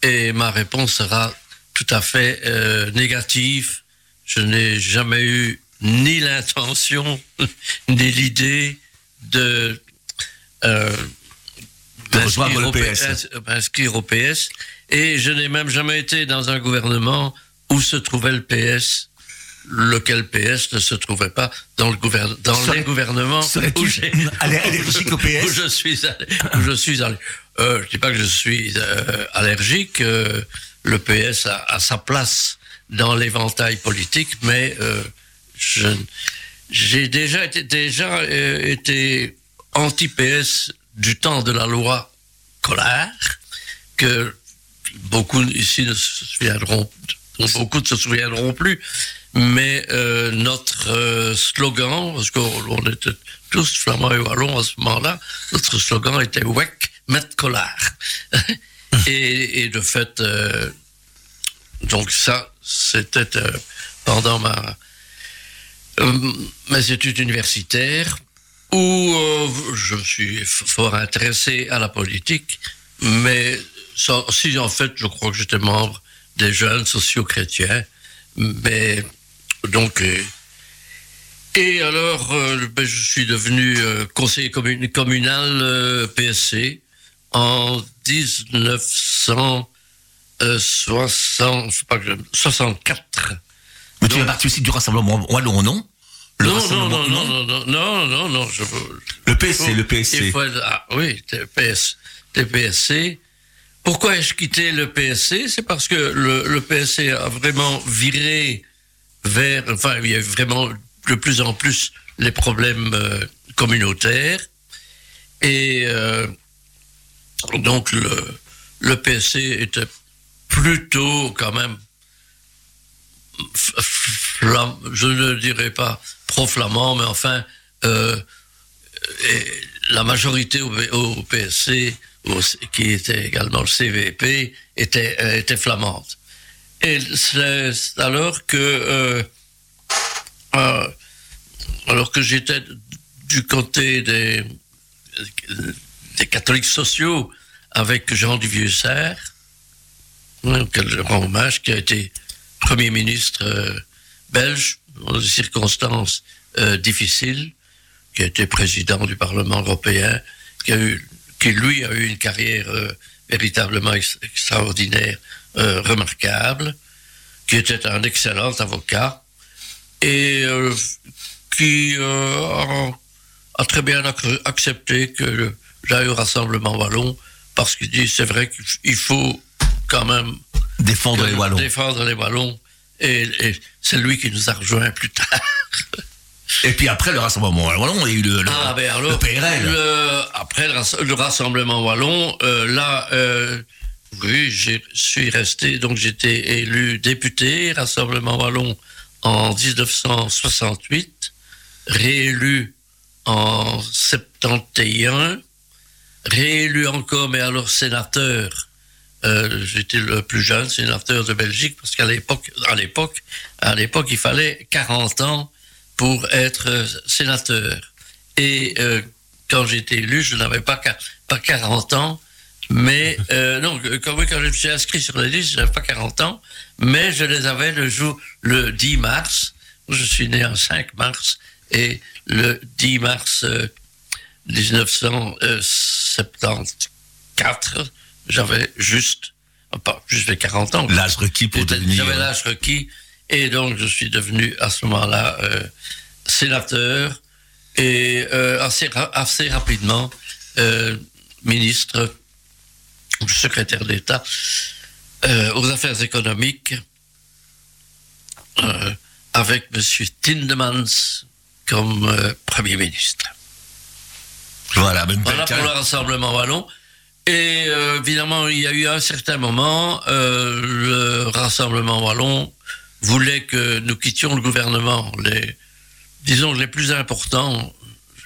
et ma réponse sera tout à fait euh, négative. Je n'ai jamais eu ni l'intention ni l'idée de euh, De rejoindre le PS. euh, m'inscrire au PS et je n'ai même jamais été dans un gouvernement où se trouvait le PS. Lequel PS ne se trouvait pas dans le gouvernement, dans Serait- les gouvernements où allergique au où PS je suis allé, où je suis allé. Euh, je dis pas que je suis euh, allergique. euh, le PS a, a sa place dans l'éventail politique, mais euh, j'ai déjà été déjà euh, été anti-PS du temps de la loi Collard, que beaucoup ici ne se souviendront, beaucoup ne se souviendront plus. Mais euh, notre euh, slogan, parce qu'on on était tous flamands et wallons à ce moment-là, notre slogan était WEC, met Collard. et, et de fait, euh, donc ça, c'était euh, pendant ma, euh, mes études universitaires où euh, je me suis fort intéressé à la politique, mais ça, si en fait, je crois que j'étais membre des jeunes sociaux-chrétiens, mais donc. euh, et alors, euh, ben, je suis devenu euh, conseiller commun- communal euh, PSC en 1960, je sais pas que je- 64. Mais tu fais partie aussi du Rassemblement Wallon, non? Le Non, non, non, non, non, non, non, non, non, je Le PSC, le il PSC. faut ah, oui, TPS, TPSC. Pourquoi ai-je quitté le PSC C'est parce que le, le PSC a vraiment viré vers. Enfin, il y a vraiment de plus en plus les problèmes euh, communautaires. Et euh, donc, le, le PSC était plutôt quand même. Je ne dirais pas pro-flamand, mais enfin. euh, la majorité au, PSC, qui était également le CVP, était, euh, était flamande. Et c'est alors que, euh, alors que j'étais du côté des, des catholiques sociaux avec Jean Duvieux-Serre, hein, que je rends hommage, qui a été Premier ministre belge dans des circonstances euh, difficiles, qui a été président du Parlement européen, qui, a eu, qui lui a eu une carrière euh, véritablement ex- extraordinaire, euh, remarquable, qui était un excellent avocat et euh, qui a, a très bien ac- accepté que j'aille au Rassemblement Wallon parce qu'il dit c'est vrai qu'il faut quand même Défendre les Wallons. défendre les Wallons. Et, et c'est lui qui nous a rejoint plus tard. Et puis après le Rassemblement Wallon, il y a eu le, le, Ah, ben alors, le PRL. le- après le Rassemblement Wallon, euh, là, euh, oui, je suis resté, donc j'étais élu député, Rassemblement Wallon, en 1968, réélu en 71, réélu encore, mais alors sénateur. Euh, j'étais le plus jeune sénateur de Belgique parce qu'à l'époque, à l'époque, à l'époque, il fallait 40 ans pour être euh, sénateur. Et euh, quand j'ai été élu, je n'avais pas, pas 40 ans, mais euh, non, euh, quand, oui, quand je me suis inscrit sur les listes, je n'avais pas 40 ans, mais je les avais le jour, le 10 mars. Je suis né en 5 mars, et le 10 mars euh, 1974, j'avais juste, ah, pas juste les 40 ans. L'âge requis pour devenir. J'avais l'âge requis et donc je suis devenu à ce moment-là euh, sénateur et euh, assez, ra- assez rapidement euh, ministre, ou secrétaire d'État euh, aux affaires économiques euh, avec M. Tindemans comme euh, Premier ministre. Voilà, même Voilà pour le Rassemblement Wallon. Et euh, évidemment, il y a eu un certain moment, euh, le Rassemblement Wallon voulait que nous quittions le gouvernement. Les, disons, les plus importants,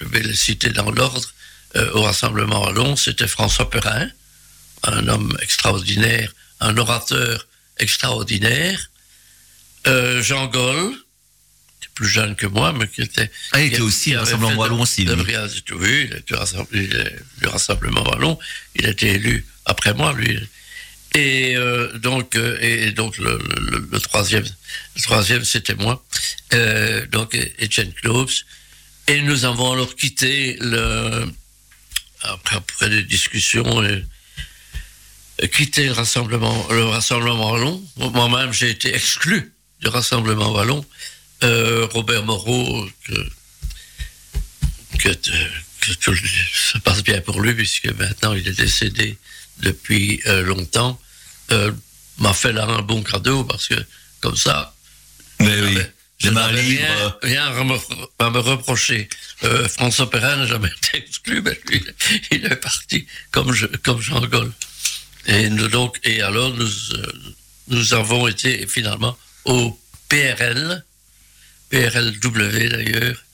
je vais les citer dans l'ordre, euh, au Rassemblement Wallon, c'était François Perrin, un homme extraordinaire, un orateur extraordinaire, euh, Jean Gaulle, plus jeune que moi, mais qui était Ah, il était aussi Rassemblement de- Wallon aussi, de tout. Oui, il était du Rassemblement Wallon. Il a été élu après moi, lui. Et euh, donc, euh, et donc le, le- le troisième, le troisième, c'était moi. Euh, donc Etienne Klobs. Et nous avons alors quitté le après, après des discussions. et- et quitté le rassemblement, le rassemblement wallon. Moi-même, j'ai été exclu du rassemblement wallon. Euh, Robert Moreau, que, que, tout passe bien pour lui, puisque maintenant il est décédé depuis euh, longtemps, euh, m'a fait là un bon cadeau, parce que comme ça, Mais oui. j'avais- je n'avais rien, rien à, me, à me reprocher. François Perrin n'a jamais été exclu, mais lui, il est parti comme, je, comme Jean Gaulle. Et, nous, donc, et alors, nous, nous avons été finalement au PRL, PRLW d'ailleurs,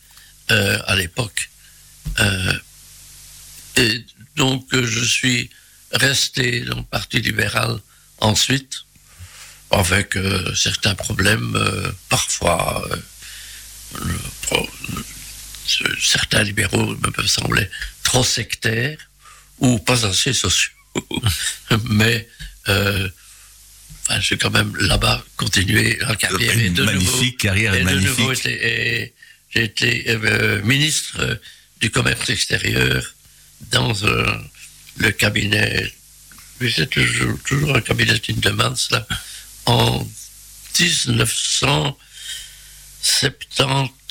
euh, à l'époque. Euh, et donc, euh, je suis resté dans le Parti libéral ensuite, avec certains problèmes, parfois, certains libéraux me semblaient trop sectaires ou pas assez sociaux. Mais enfin, j'ai quand même là-bas continué la carrière. et Une de magnifique nouveau, carrière, et de magnifique. nouveau été- et j'ai été euh, ministre euh, du commerce extérieur dans euh, le cabinet, c'est toujours, toujours un cabinet Tindemans, là, en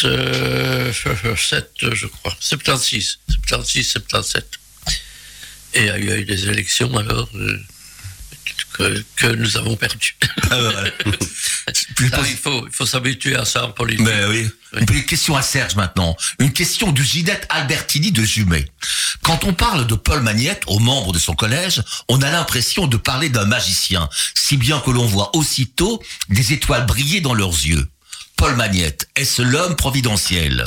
1977, je crois, 76, 76, 77. Et il y a eu des élections alors euh, que, que nous avons perdues. Ah, voilà. Plus Ça, pos- il faut, s'habituer à ça en politique. Mais oui. Une question à Serge maintenant. Une question de Ginette Albertini de Jumet. Quand on parle de Paul Magnette aux membres de son collège, on a l'impression de parler d'un magicien, si bien que l'on voit aussitôt des étoiles briller dans leurs yeux. Paul Magnette, est-ce l'homme providentiel?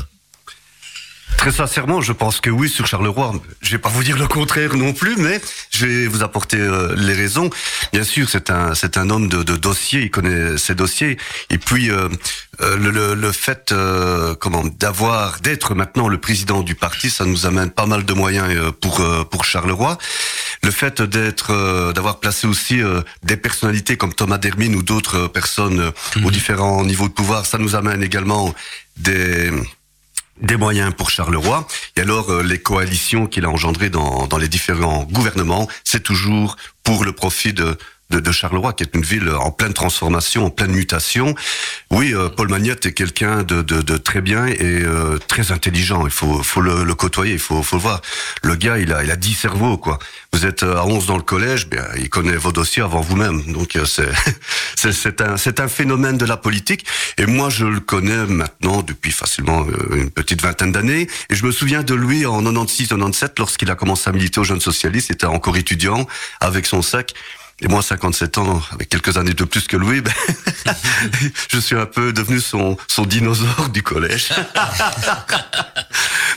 Très sincèrement, je pense que oui sur Charleroi. Je vais pas vous dire le contraire non plus, mais je vais vous apporter euh, les raisons. Bien sûr, c'est un c'est un homme de, de dossier, il connaît ses dossiers. Et puis euh, euh, le, le, le fait euh, comment d'avoir d'être maintenant le président du parti, ça nous amène pas mal de moyens euh, pour euh, pour Charleroi. Le fait d'être euh, d'avoir placé aussi euh, des personnalités comme Thomas Dermine ou d'autres personnes euh, aux différents niveaux de pouvoir, ça nous amène également des des moyens pour Charleroi. Et alors, euh, les coalitions qu'il a engendrées dans, dans les différents gouvernements, c'est toujours pour le profit de, de, de, Charleroi, qui est une ville en pleine transformation, en pleine mutation. Oui, euh, Paul Magnette est quelqu'un de, de, de, très bien et euh, très intelligent. Il faut, faut le, le, côtoyer, il faut, faut le voir. Le gars, il a, il a 10 cerveaux, quoi. Vous êtes à 11 dans le collège, bien, il connaît vos dossiers avant vous-même. Donc c'est c'est un, c'est un phénomène de la politique. Et moi, je le connais maintenant depuis facilement une petite vingtaine d'années. Et je me souviens de lui en 96-97, lorsqu'il a commencé à militer au Jeunes Socialistes. Il était encore étudiant avec son sac. Et moi, 57 ans, avec quelques années de plus que Louis, ben, je suis un peu devenu son, son dinosaure du collège.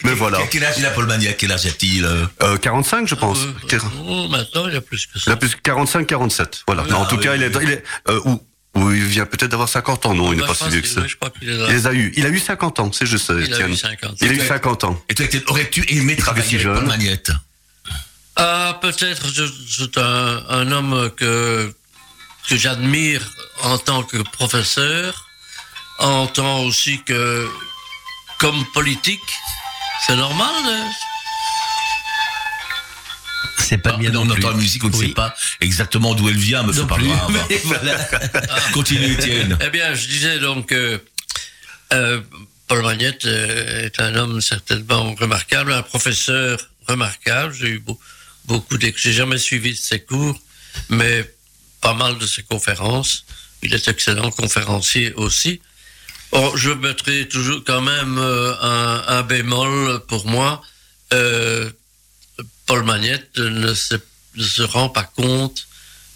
Mais voilà. Quel âge il a Paul Magnac? Quel âge a-t-il euh, 45, je pense. Euh, oh, maintenant, il a plus que ça. Il a plus 45, 47. Voilà. Ah, en tout oui, cas, oui. il est, il est euh, où ou il vient peut-être d'avoir 50 ans, non, il n'est pas si vieux que ça. Il, il les a eu. Il a eu 50 ans, c'est juste. Il a eu 50. Il a eu 50 ans. Et toi, aurais-tu aimé travailler avec Paul Magnette? Ah, peut-être c'est un, un, homme que, que j'admire en tant que professeur, en tant aussi que comme politique. C'est normal. Hein? C'est pas bien. on entend la musique, on ne oui. sait pas exactement d'où elle vient, mais c'est pas grave. voilà. Continue, Étienne. Eh bien, je disais donc. Euh, euh, Paul Magnette est un homme certainement remarquable, un professeur remarquable. J'ai eu beau, beaucoup de... J'ai jamais suivi ses cours, mais pas mal de ses conférences. Il est excellent conférencier aussi. Or, je mettrai toujours quand même euh, un, bémol pour moi. Euh, Paul Magnette ne se, rend pas compte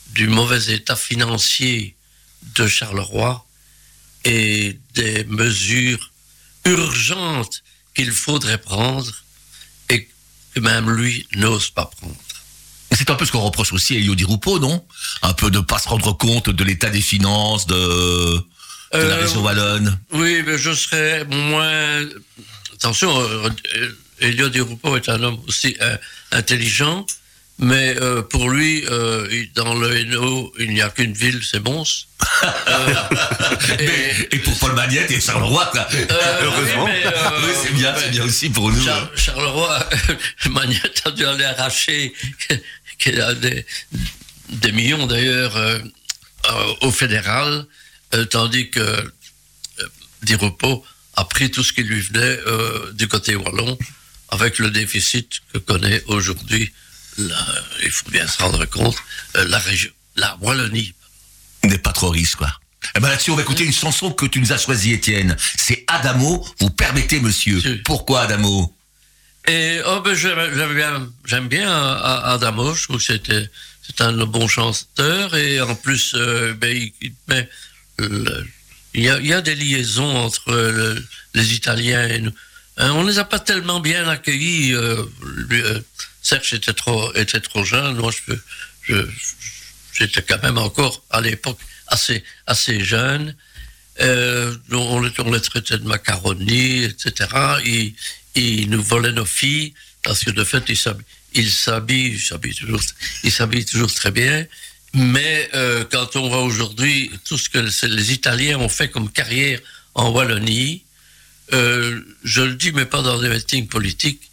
du mauvais état financier de Charleroi et des mesures urgentes qu'il faudrait prendre que même lui n'ose pas prendre. C'est un peu ce qu'on reproche aussi à Elio Di Rupo, non? Un peu de ne pas se rendre compte de l'état des finances de, de euh, la région wallonne. Oui, mais je serais moins... Attention, Elio Di Rupo est un homme aussi euh, intelligent, mais euh, pour lui, euh, dans le Hainaut, il n'y a qu'une ville, c'est Mons. euh, et, et, pour Paul Magnette et Charleroi, heureusement. Oui, oui c'est bien, c'est bien aussi pour nous. Char hein. Charleroi, Magnette a dû aller arracher des, des millions d'ailleurs au fédéral, tandis que Di a pris tout ce qui lui venait du côté wallon avec le déficit que connaît aujourd'hui il faut bien se rendre compte, euh, la région, la Wallonie. N'est pas trop riche, quoi. Eh ben là-dessus, on va écouter une chanson que tu nous as choisie, Étienne. C'est Adamo. Vous permettez, monsieur. Oui. Pourquoi Adamo? Et oh ben j'aime bien, j'aime bien Adamo. Je trouve que c'était c'est un bon chanteur et en plus, euh, ben, il, ben, le, il, y a, il y a des liaisons entre le, les Italiens et nous. Hein, on les a pas tellement bien accueillis. Euh, euh, Serge était trop, était trop jeune. Moi, je, je, j'étais quand même encore à l'époque assez, assez jeune. Euh, on, les, on les traitait de macaroni, etc. Ils, ils nous volaient nos filles parce que de fait, ils s'habillent, toujours, toujours très bien. Mais euh, quand on voit aujourd'hui tout ce que les Italiens ont fait comme carrière en Wallonie, euh, je le dis, mais pas dans des meetings politiques,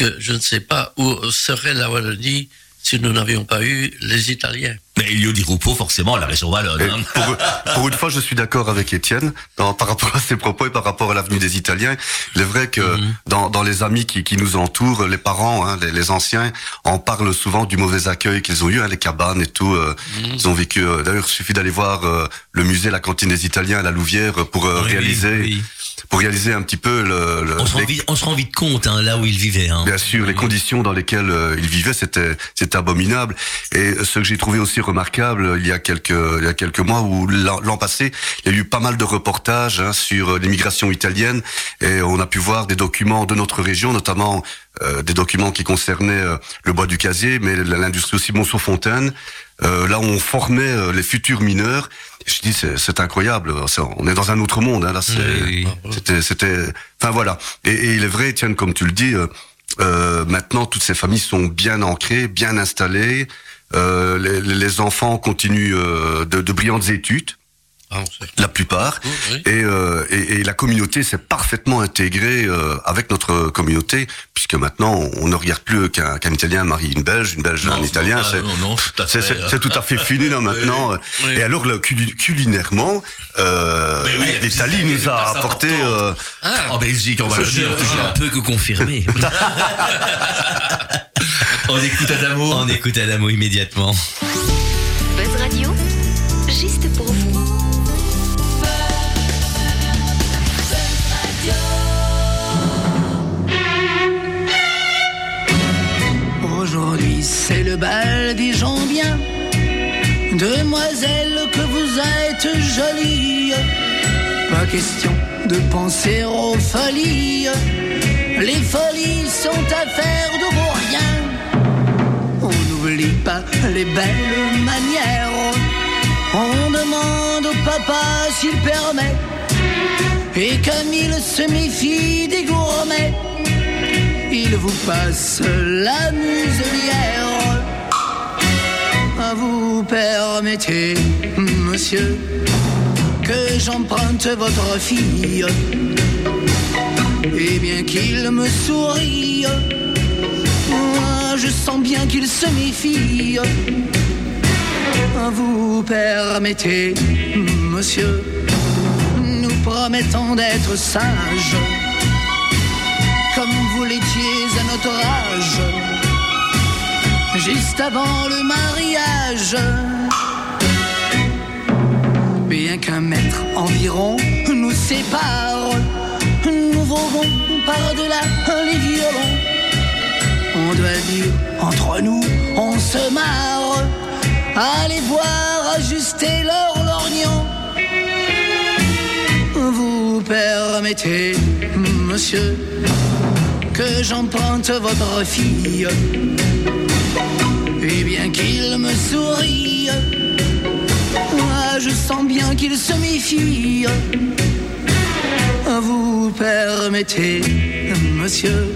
que je ne sais pas où serait la Wallonie si nous n'avions pas eu les Italiens. Mais Elio Di Rupo, forcément, la région wallonne. Hein. Pour, pour, une fois, je suis d'accord avec Étienne par rapport à ses propos et par rapport à l'avenue des Italiens. Il est vrai que mm -hmm. dans, dans, les amis qui, qui, nous entourent, les parents, hein, les, les, anciens, en parlent souvent du mauvais accueil qu'ils ont eu, hein, les cabanes et tout. Euh, mm -hmm. Ils ont vécu. Euh, D'ailleurs, il suffit d'aller voir euh, le musée, la cantine des Italiens à la Louvière pour euh, oui, réaliser. Oui pour réaliser un petit peu le. le on, se rend vite, on se rend vite compte hein, là où il vivait. Hein. Bien sûr, les conditions dans lesquelles euh, il vivait, c'était c'était abominable. Et ce que j'ai trouvé aussi remarquable, il y a quelques il y a quelques mois ou l'an passé, il y a eu pas mal de reportages hein, sur l'immigration italienne et on a pu voir des documents de notre région, notamment euh, des documents qui concernaient euh, le bois du casier, mais l'industrie aussi Monceau-Fontaine, euh, là où on formait euh, les futurs mineurs. Je dis c'est incroyable, on est dans un autre monde. Hein, là, c'était, c'était, enfin voilà. Et, et, il est vrai, Tiens, comme tu le dis, euh, maintenant toutes ces familles sont bien ancrées, bien installées. Les, les, enfants continuent de, de, brillantes études. Ah, la plupart. oui. Et, euh, et, et la communauté s'est parfaitement intégrée euh, avec notre communauté, puisque maintenant on, ne regarde plus qu'un Italien marie une Belge, une Belge un Non, Italien. non, c'est- non, non, tout à c'est- fait. C'est c'est tout à fait fini là maintenant. oui. Et alors le culinairement, euh, l'Italie nous a apporté. euh, En Belgique, on va le dire. je ne peux que confirmer. On écoute Adamo. On écoute Adamo immédiatement. Buzz Radio, juste pour vous. C'est le bal des gens bien. Demoiselle que vous êtes jolie. Pas question de penser aux folies. Les folies sont affaires de vos rien. On n'oublie pas les belles manières. On demande au papa s'il permet. Et comme il se méfie des gourmets, il vous passe la muselière. Vous permettez, monsieur, que j'emprunte votre fille. Et bien qu'il me sourie, moi je sens bien qu'il se méfie. Vous permettez, monsieur, nous promettons d'être sages vous l'étiez à notre âge, juste avant le mariage. Bien qu'un mètre environ nous sépare, nous volons par-delà les violons. On doit dire, entre nous, on se marre, allez voir ajuster leur lorgnon. Vous permettez, monsieur, que j'emprunte votre fille. Et bien qu'il me sourie, moi je sens bien qu'il se méfie. Vous permettez, monsieur,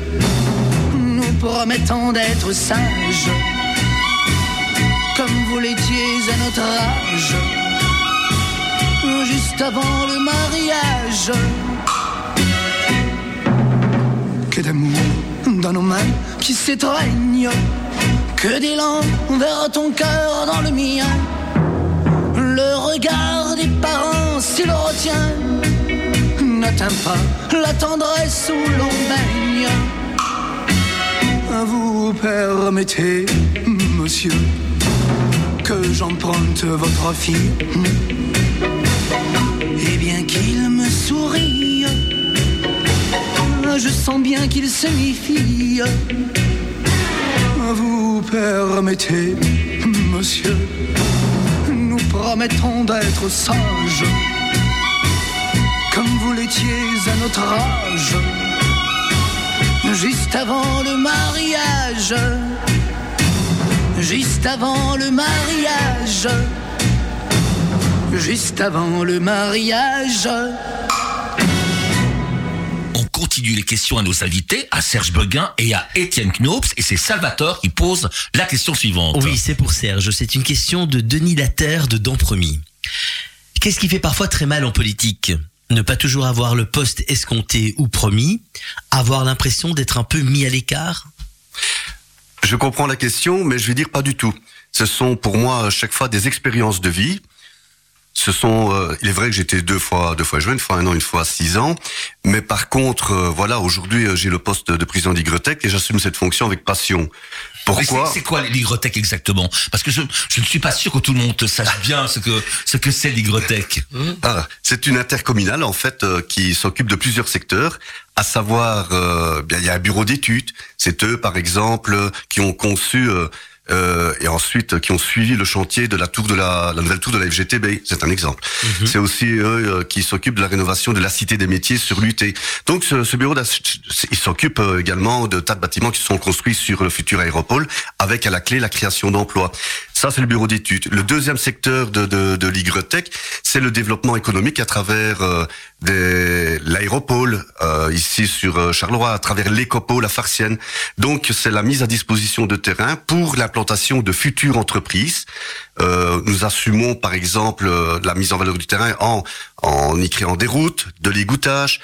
nous promettons d'être sages, comme vous l'étiez à notre âge, juste avant le mariage d'amour dans nos mains qui s'étreignent, que d'élan vers ton cœur dans le mien. Le regard des parents, s'il retient, n'atteint pas la tendresse où l'on baigne. Vous permettez, monsieur, que j'emprunte votre fille. Je sens bien qu'il se méfie. Vous permettez, monsieur, nous promettons d'être sages, comme vous l'étiez à notre âge, juste avant le mariage, juste avant le mariage, juste avant le mariage. On continue les questions à nos invités, à Serge Beguin et à Étienne Knops, et c'est Salvatore qui pose la question suivante. Oui, c'est pour Serge. C'est une question de Denis Laterre de Dampremis. Qu'est-ce qui fait parfois très mal en politique? Ne pas toujours avoir le poste escompté ou promis, avoir l'impression d'être un peu mis à l'écart? Je comprends la question, mais je vais dire pas du tout. Ce sont pour moi à chaque fois des expériences de vie. Ce sont, euh, il est vrai que j'étais deux fois, deux fois jeune, une fois un an, une fois six ans. Mais par contre, euh, voilà, aujourd'hui euh, j'ai le poste de président d'Igrotech et j'assume cette fonction avec passion. Pourquoi? c'est- quoi l'Igrotech exactement? Parce que je, je ne suis pas sûr que tout le monde sache bien ce que ce que c'est l'Igrotech. Ah, c'est une intercommunale en fait euh, qui s'occupe de plusieurs secteurs, à savoir, euh, bien il y a un bureau d'études. C'est eux par exemple euh, qui ont conçu euh, et ensuite euh, qui ont suivi le chantier de la tour de la, la nouvelle tour de la FGTB. C'est un exemple. C'est aussi eux euh, qui s'occupent de la rénovation de la cité des métiers sur l'UT. Donc ce, ce bureau, il s'occupe euh, également de tas de bâtiments qui sont construits sur le futur aéropole, avec à la clé la création d'emplois. Ça, c'est le bureau d'études. Le deuxième secteur de, de, de l'Igrotech, c'est le développement économique à travers euh, l'aéropole, euh, ici sur euh, Charleroi, à travers l'écopole, la Farcienne. Donc, c'est la mise à disposition de terrain pour l'implantation l'implantation de futures entreprises. Euh, nous assumons par exemple euh, la mise en valeur du terrain en, en y créant des routes, de l'égouttage,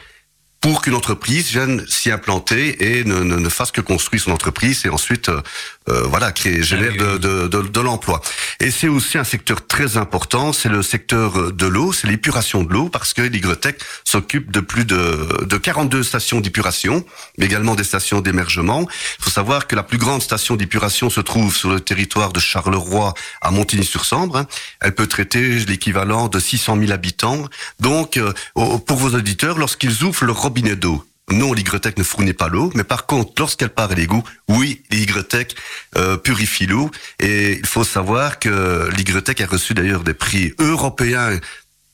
pour qu'une entreprise vienne s'y implanter et ne, ne, ne, fasse que construire son entreprise et ensuite euh, euh voilà créer génère de, de, de, de l'emploi. Et c'est aussi un secteur très important, c'est le secteur de l'eau, c'est l'épuration de l'eau parce que l'Igrotech s'occupe de plus de, de 42 stations d'épuration, mais également des stations d'émergement. Il faut savoir que la plus grande station d'épuration se trouve sur le territoire de Charleroi à Montigny-sur-Sambre. Hein. Elle peut traiter l'équivalent de 600 000 habitants. Donc, euh, pour vos auditeurs, lorsqu'ils ouvrent leur robinet d'eau. Non, l'Ygretech ne fournit pas l'eau, mais par contre, lorsqu'elle part à l'égout, oui, l'Ygretech euh, purifie l'eau. Et il faut savoir que l'Ygretech a reçu d'ailleurs des prix européens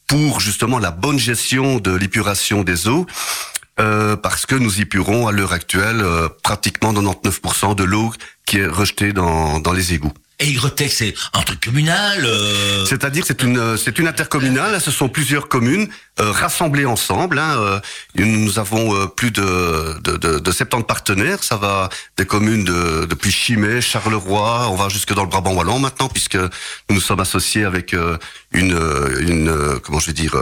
pour justement la bonne gestion de l'épuration des eaux. Euh, parce que nous épurons à l'heure actuelle euh, pratiquement 99% de l'eau qui est rejetée dans, dans les égouts. Et c'est un truc communal euh... C'est-à-dire c'est une c'est une intercommunale. Ce sont plusieurs communes euh, rassemblées ensemble. Hein, euh, nous avons euh, plus de, de, de, de 70 partenaires. Ça va des communes de, depuis Chimay, Charleroi, on va jusque dans le Brabant wallon maintenant, puisque nous nous sommes associés avec euh, une une comment je vais dire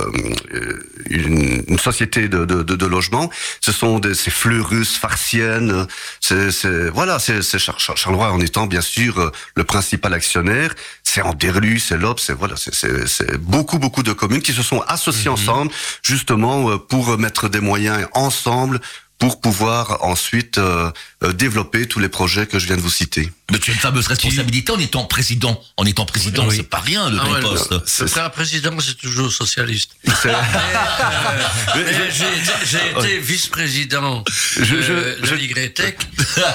une, une société de, de, de, de logement. Ce sont des c'est Fleurus, Farciennes. C'est c'est voilà c'est c'est Char Charleroi en étant bien sûr le principal actionnaire. C'est Anderlu, c'est Lop, c'est voilà c'est c'est beaucoup beaucoup de communes qui se sont associées mmh. ensemble justement pour mettre des moyens ensemble pour pouvoir ensuite euh, développer tous les projets que je viens de vous citer. Mais tu as une fameuse responsabilité en étant président. En étant président, oui. c'est pas rien de ton ah ouais, poste. C'est un président, c'est toujours socialiste. Euh, j'ai été vice-président de, de l'YTEC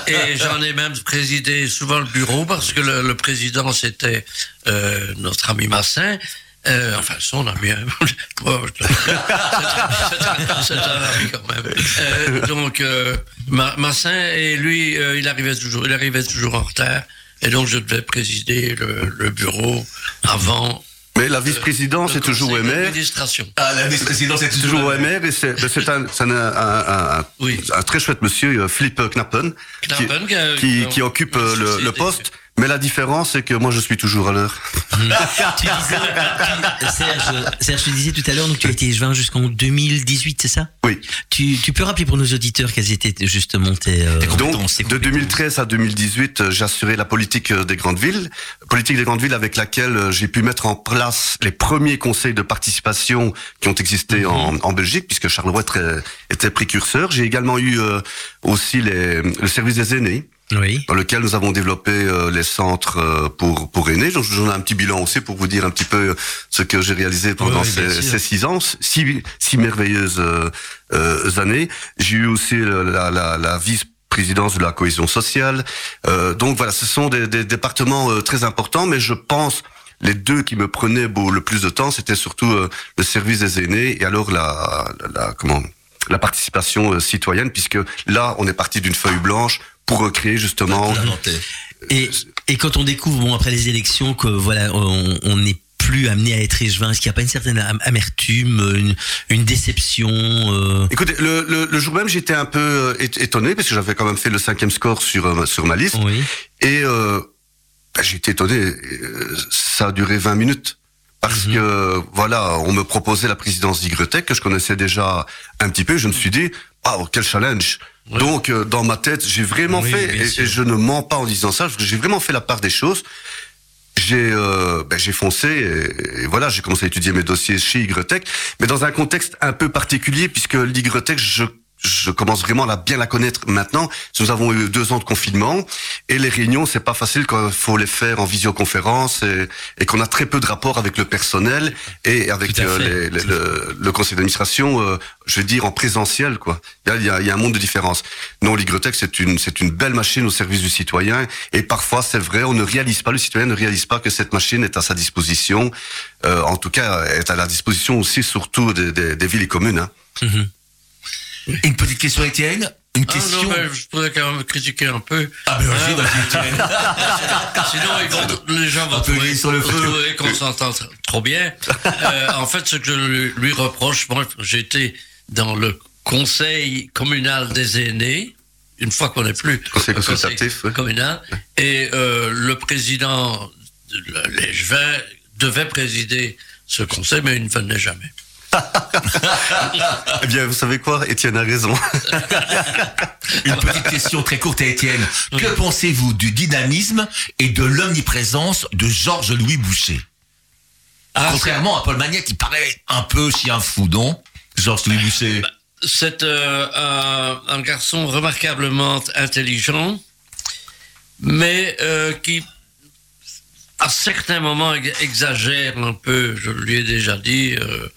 et j'en ai même présidé souvent le bureau parce que le, le président c'était euh, notre ami Massin euh, enfin, son ami. c'est un ami quand même. Euh, donc, euh, Massin, et lui, euh, il, arrivait toujours, il arrivait toujours en retard. Et donc, je devais présider le, le bureau avant mais la vice-présidence est toujours au maire. Ah, la vice-présidence est toujours au maire et c'est un, un, un, un, oui. un, très chouette monsieur, Philippe Knappen, Knappen qui, qui, qui, occupe le, le poste. Mais la différence, c'est que moi, je suis toujours à l'heure. Serge, Serge, tu disais tout à l'heure, donc tu as été échevin jusqu'en 2018, c'est ça? Oui. Tu, tu, peux rappeler pour nos auditeurs quelles étaient justement tes, euh, donc, de 2013 à 2018, j'ai assuré la politique des grandes villes, politique des grandes villes avec laquelle j'ai pu mettre en place les premiers conseils de participation qui ont existé mm -hmm. en, en, Belgique, puisque Charleroi était, était précurseur. J'ai également eu euh, aussi les, le service des aînés oui. dans lequel nous avons développé euh, les centres euh, pour pour aînés. J'en ai un petit bilan aussi pour vous dire un petit peu ce que j'ai réalisé pendant oui, ces, ces, six ans, six, six merveilleuses euh, années. J'ai eu aussi la, la, la vice présidence de la cohésion sociale. Euh, donc voilà, ce sont des, des départements euh, très importants, mais je pense les deux qui me prenaient beau, le plus de temps, c'était surtout euh, le service des aînés et alors la, la, la comment la participation citoyenne, puisque là, on est parti d'une feuille blanche pour recréer justement. Et, et quand on découvre, bon, après les élections, que voilà, on n'est plus amené à être échevin Est-ce qu'il n'y a pas une certaine amertume, une, une déception euh... Écoutez, le, le, le, jour même, j'étais un peu étonné parce que j'avais quand même fait le cinquième score sur euh, sur ma liste. Oui. Et euh, bah, j'étais étonné. Ça a duré 20 minutes parce mm -hmm. que voilà, on me proposait la présidence d'Ygretech que je connaissais déjà un petit peu. Je me suis dit, oh quel challenge Donc, euh, dans ma tête, j'ai vraiment oui, fait, et, et, je ne mens pas en disant ça, j'ai vraiment fait la part des choses. J'ai euh, ben, foncé et, et voilà, j'ai commencé à étudier mes dossiers chez Ygretech, mais dans un contexte un peu particulier puisque l'Ygretech, je je commence vraiment à bien la connaître maintenant. Nous avons eu deux ans de confinement et les réunions, c'est pas facile quand il faut les faire en visioconférence et, et qu'on a très peu de rapport avec le personnel et avec euh, les, les, le, le, conseil d'administration, euh, je veux dire en présentiel quoi. Il y a, il y a un monde de différence. Non, l'Igrotech c'est une c'est une belle machine au service du citoyen et parfois c'est vrai, on ne réalise pas, le citoyen ne réalise pas que cette machine est à sa disposition. Euh, en tout cas, est à la disposition aussi surtout des, des, des villes et communes. Hein. Mm -hmm. Une petite question, Étienne une question. Ah non, je pourrais quand même critiquer un peu. Ah ben vas-y, vas-y. Sinon, ils vont, les gens vont trouver, sur le trouver qu'on s'entend trop bien. Euh, en fait, ce que je lui, lui reproche, moi, j'étais dans le conseil communal des aînés une fois qu'on n'est plus Conseil consultatif, oui. communal. Et euh, le président de les devait présider ce conseil, mais il ne venait jamais. Eh bien, vous savez quoi? Étienne a raison. Une petite question très courte à Étienne. Que pensez-vous du dynamisme et de l'omniprésence de Georges-Louis Boucher? Ah, Contrairement à Paul Magnette, il paraît un peu un fou, non? Georges-Louis Boucher. C'est euh, un, un garçon remarquablement intelligent, mais euh, qui, à certains moments, ex- exagère un peu. Je lui ai déjà dit. euh,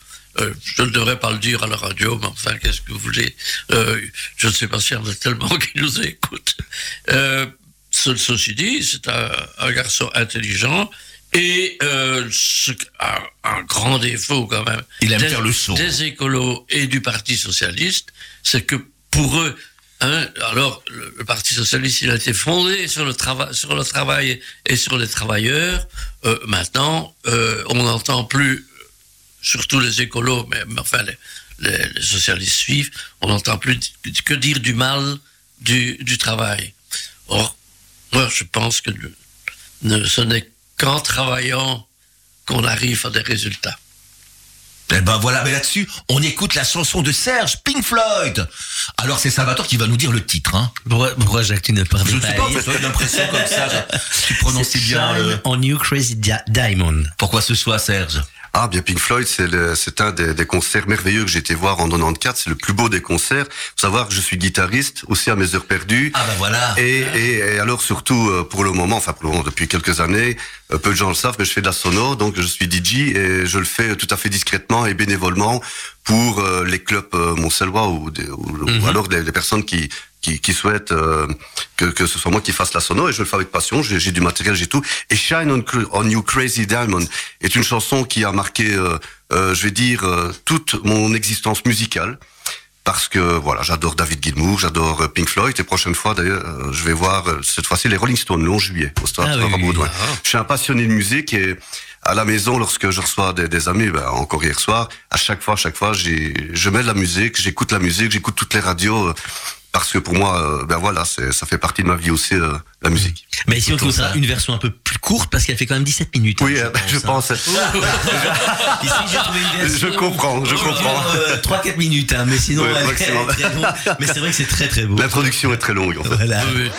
euh, je ne devrais pas le dire à la radio, mais enfin, qu'est-ce que vous voulez? Euh, Je ne sais pas s'il y en a tellement qui nous écoutent. Euh, ce- ceci dit, c'est un, un garçon intelligent et euh, ce- un, un grand défaut quand même Il aime des, faire le saut. des écolos et du Parti socialiste, c'est que pour eux, hein, alors le, le Parti socialiste, il a été fondé sur le travail, sur le travail et sur les travailleurs. Euh, maintenant, euh, on n'entend plus, surtout les écolos, mais, mais enfin les, les- les socialistes suivent, on n'entend plus que dire du mal du, du travail. Or, moi, je pense que le- ce n'est qu'en travaillant qu'on arrive à des résultats. Eh ben voilà, mais là-dessus, on écoute la chanson de Serge, Pink Floyd. Alors c'est Salvatore qui va nous dire le titre. Hein. Pourquoi, pourquoi Jacques, tu ne parles Je ne pas sais pas, mais j'ai l'impression comme ça. Tu prononces bien. Euh, on You Crazy Dia- Diamond. Pourquoi ce soir, Serge? Ah, bien Pink Floyd, c'est un des, des concerts merveilleux que j'ai été voir en 94. C'est le plus beau des concerts. Faut savoir que je suis guitariste aussi à mes heures perdues. Ah ben voilà. Et, et, et alors surtout euh, pour le moment, enfin pour le moment depuis quelques années, peu de gens le savent, mais je fais de la sono, donc je suis DJ et je le fais tout à fait discrètement et bénévolement pour euh, les clubs euh, ou, des- ou, ou alors des, des personnes qui qui, qui souhaitent euh, que, que ce soit moi qui fasse la sono et je le fais avec passion. J'ai du matériel, j'ai tout. Et Shine on, on You Crazy Diamond est une chanson qui a marqué, euh, je vais dire, toute mon existence musicale parce que voilà, j'adore David Gilmour, j'adore euh, Pink Floyd et prochaine fois d'ailleurs, euh, je vais voir euh, cette fois-ci les Rolling Stones le 11 juillet au Stade Ah oui, à oui, Baudouin. oui. Je suis un passionné de musique et à la maison lorsque je reçois des, des amis, ben, encore hier soir, à chaque fois, à chaque fois, je mets de la musique, j'écoute la musique, j'écoute toutes les radios. Parce que pour moi, euh, ben voilà, ça fait partie de ma vie aussi, euh, la musique. Mais ici, on trouvera ça. une version un peu plus courte parce qu'elle fait quand même 17 minutes. hein, Oui, euh, je hein. pense. Ici, j'ai trouvé une version. Je comprends, je comprends. euh, 3-4 minutes, hein, mais sinon, Ouais, elle longue. Mais c'est vrai que c'est très très beau. L'introduction est très longue, en fait. Voilà. Oui.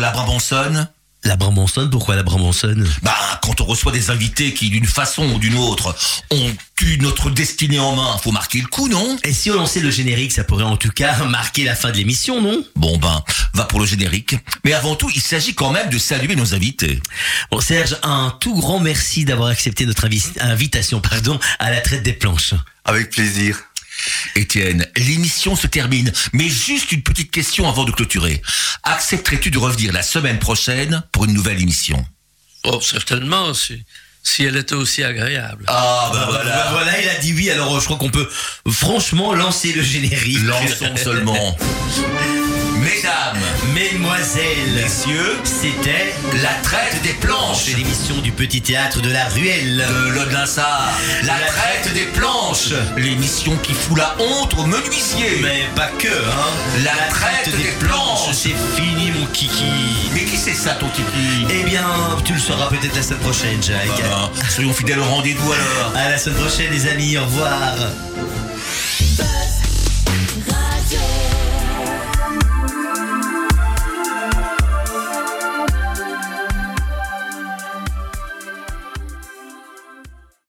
La Brabançonne La Brabançonne, pourquoi la Brabançonne? Bah, quand on reçoit des invités qui, d'une façon ou d'une autre, ont eu notre destinée en main, faut marquer le coup, non? Et si on lançait le générique, ça pourrait en tout cas marquer la fin de l'émission, non? Bon ben, va pour le générique. Mais avant tout, il s'agit quand même de saluer nos invités. Bon Serge, un tout grand merci d'avoir accepté notre invi- invitation pardon, à la traite des planches. Avec plaisir. Étienne, l'émission se termine, mais juste une petite question avant de clôturer. Accepterais-tu de revenir la semaine prochaine pour une nouvelle émission? Oh, certainement, si, si elle était aussi agréable. Ah Bah voilà. voilà, il a dit oui, alors euh, je crois qu'on peut franchement lancer le générique. Lançons seulement. Mesdames, Mesdemoiselles, messieurs, c'était la traite des planches c'est l'émission du petit théâtre de la ruelle. de l'Odinsa, la traite des planches, l'émission qui fout la honte aux menuisiers. Mais pas que, hein. La traite des planches. c'est fini mon kiki. Mais qui c'est ça ton kiki? Eh bien, tu le sauras peut-être la semaine prochaine, Jack. Ah ben, Soyons fidèles au rendez-vous alors. À la semaine prochaine, les amis. Au revoir.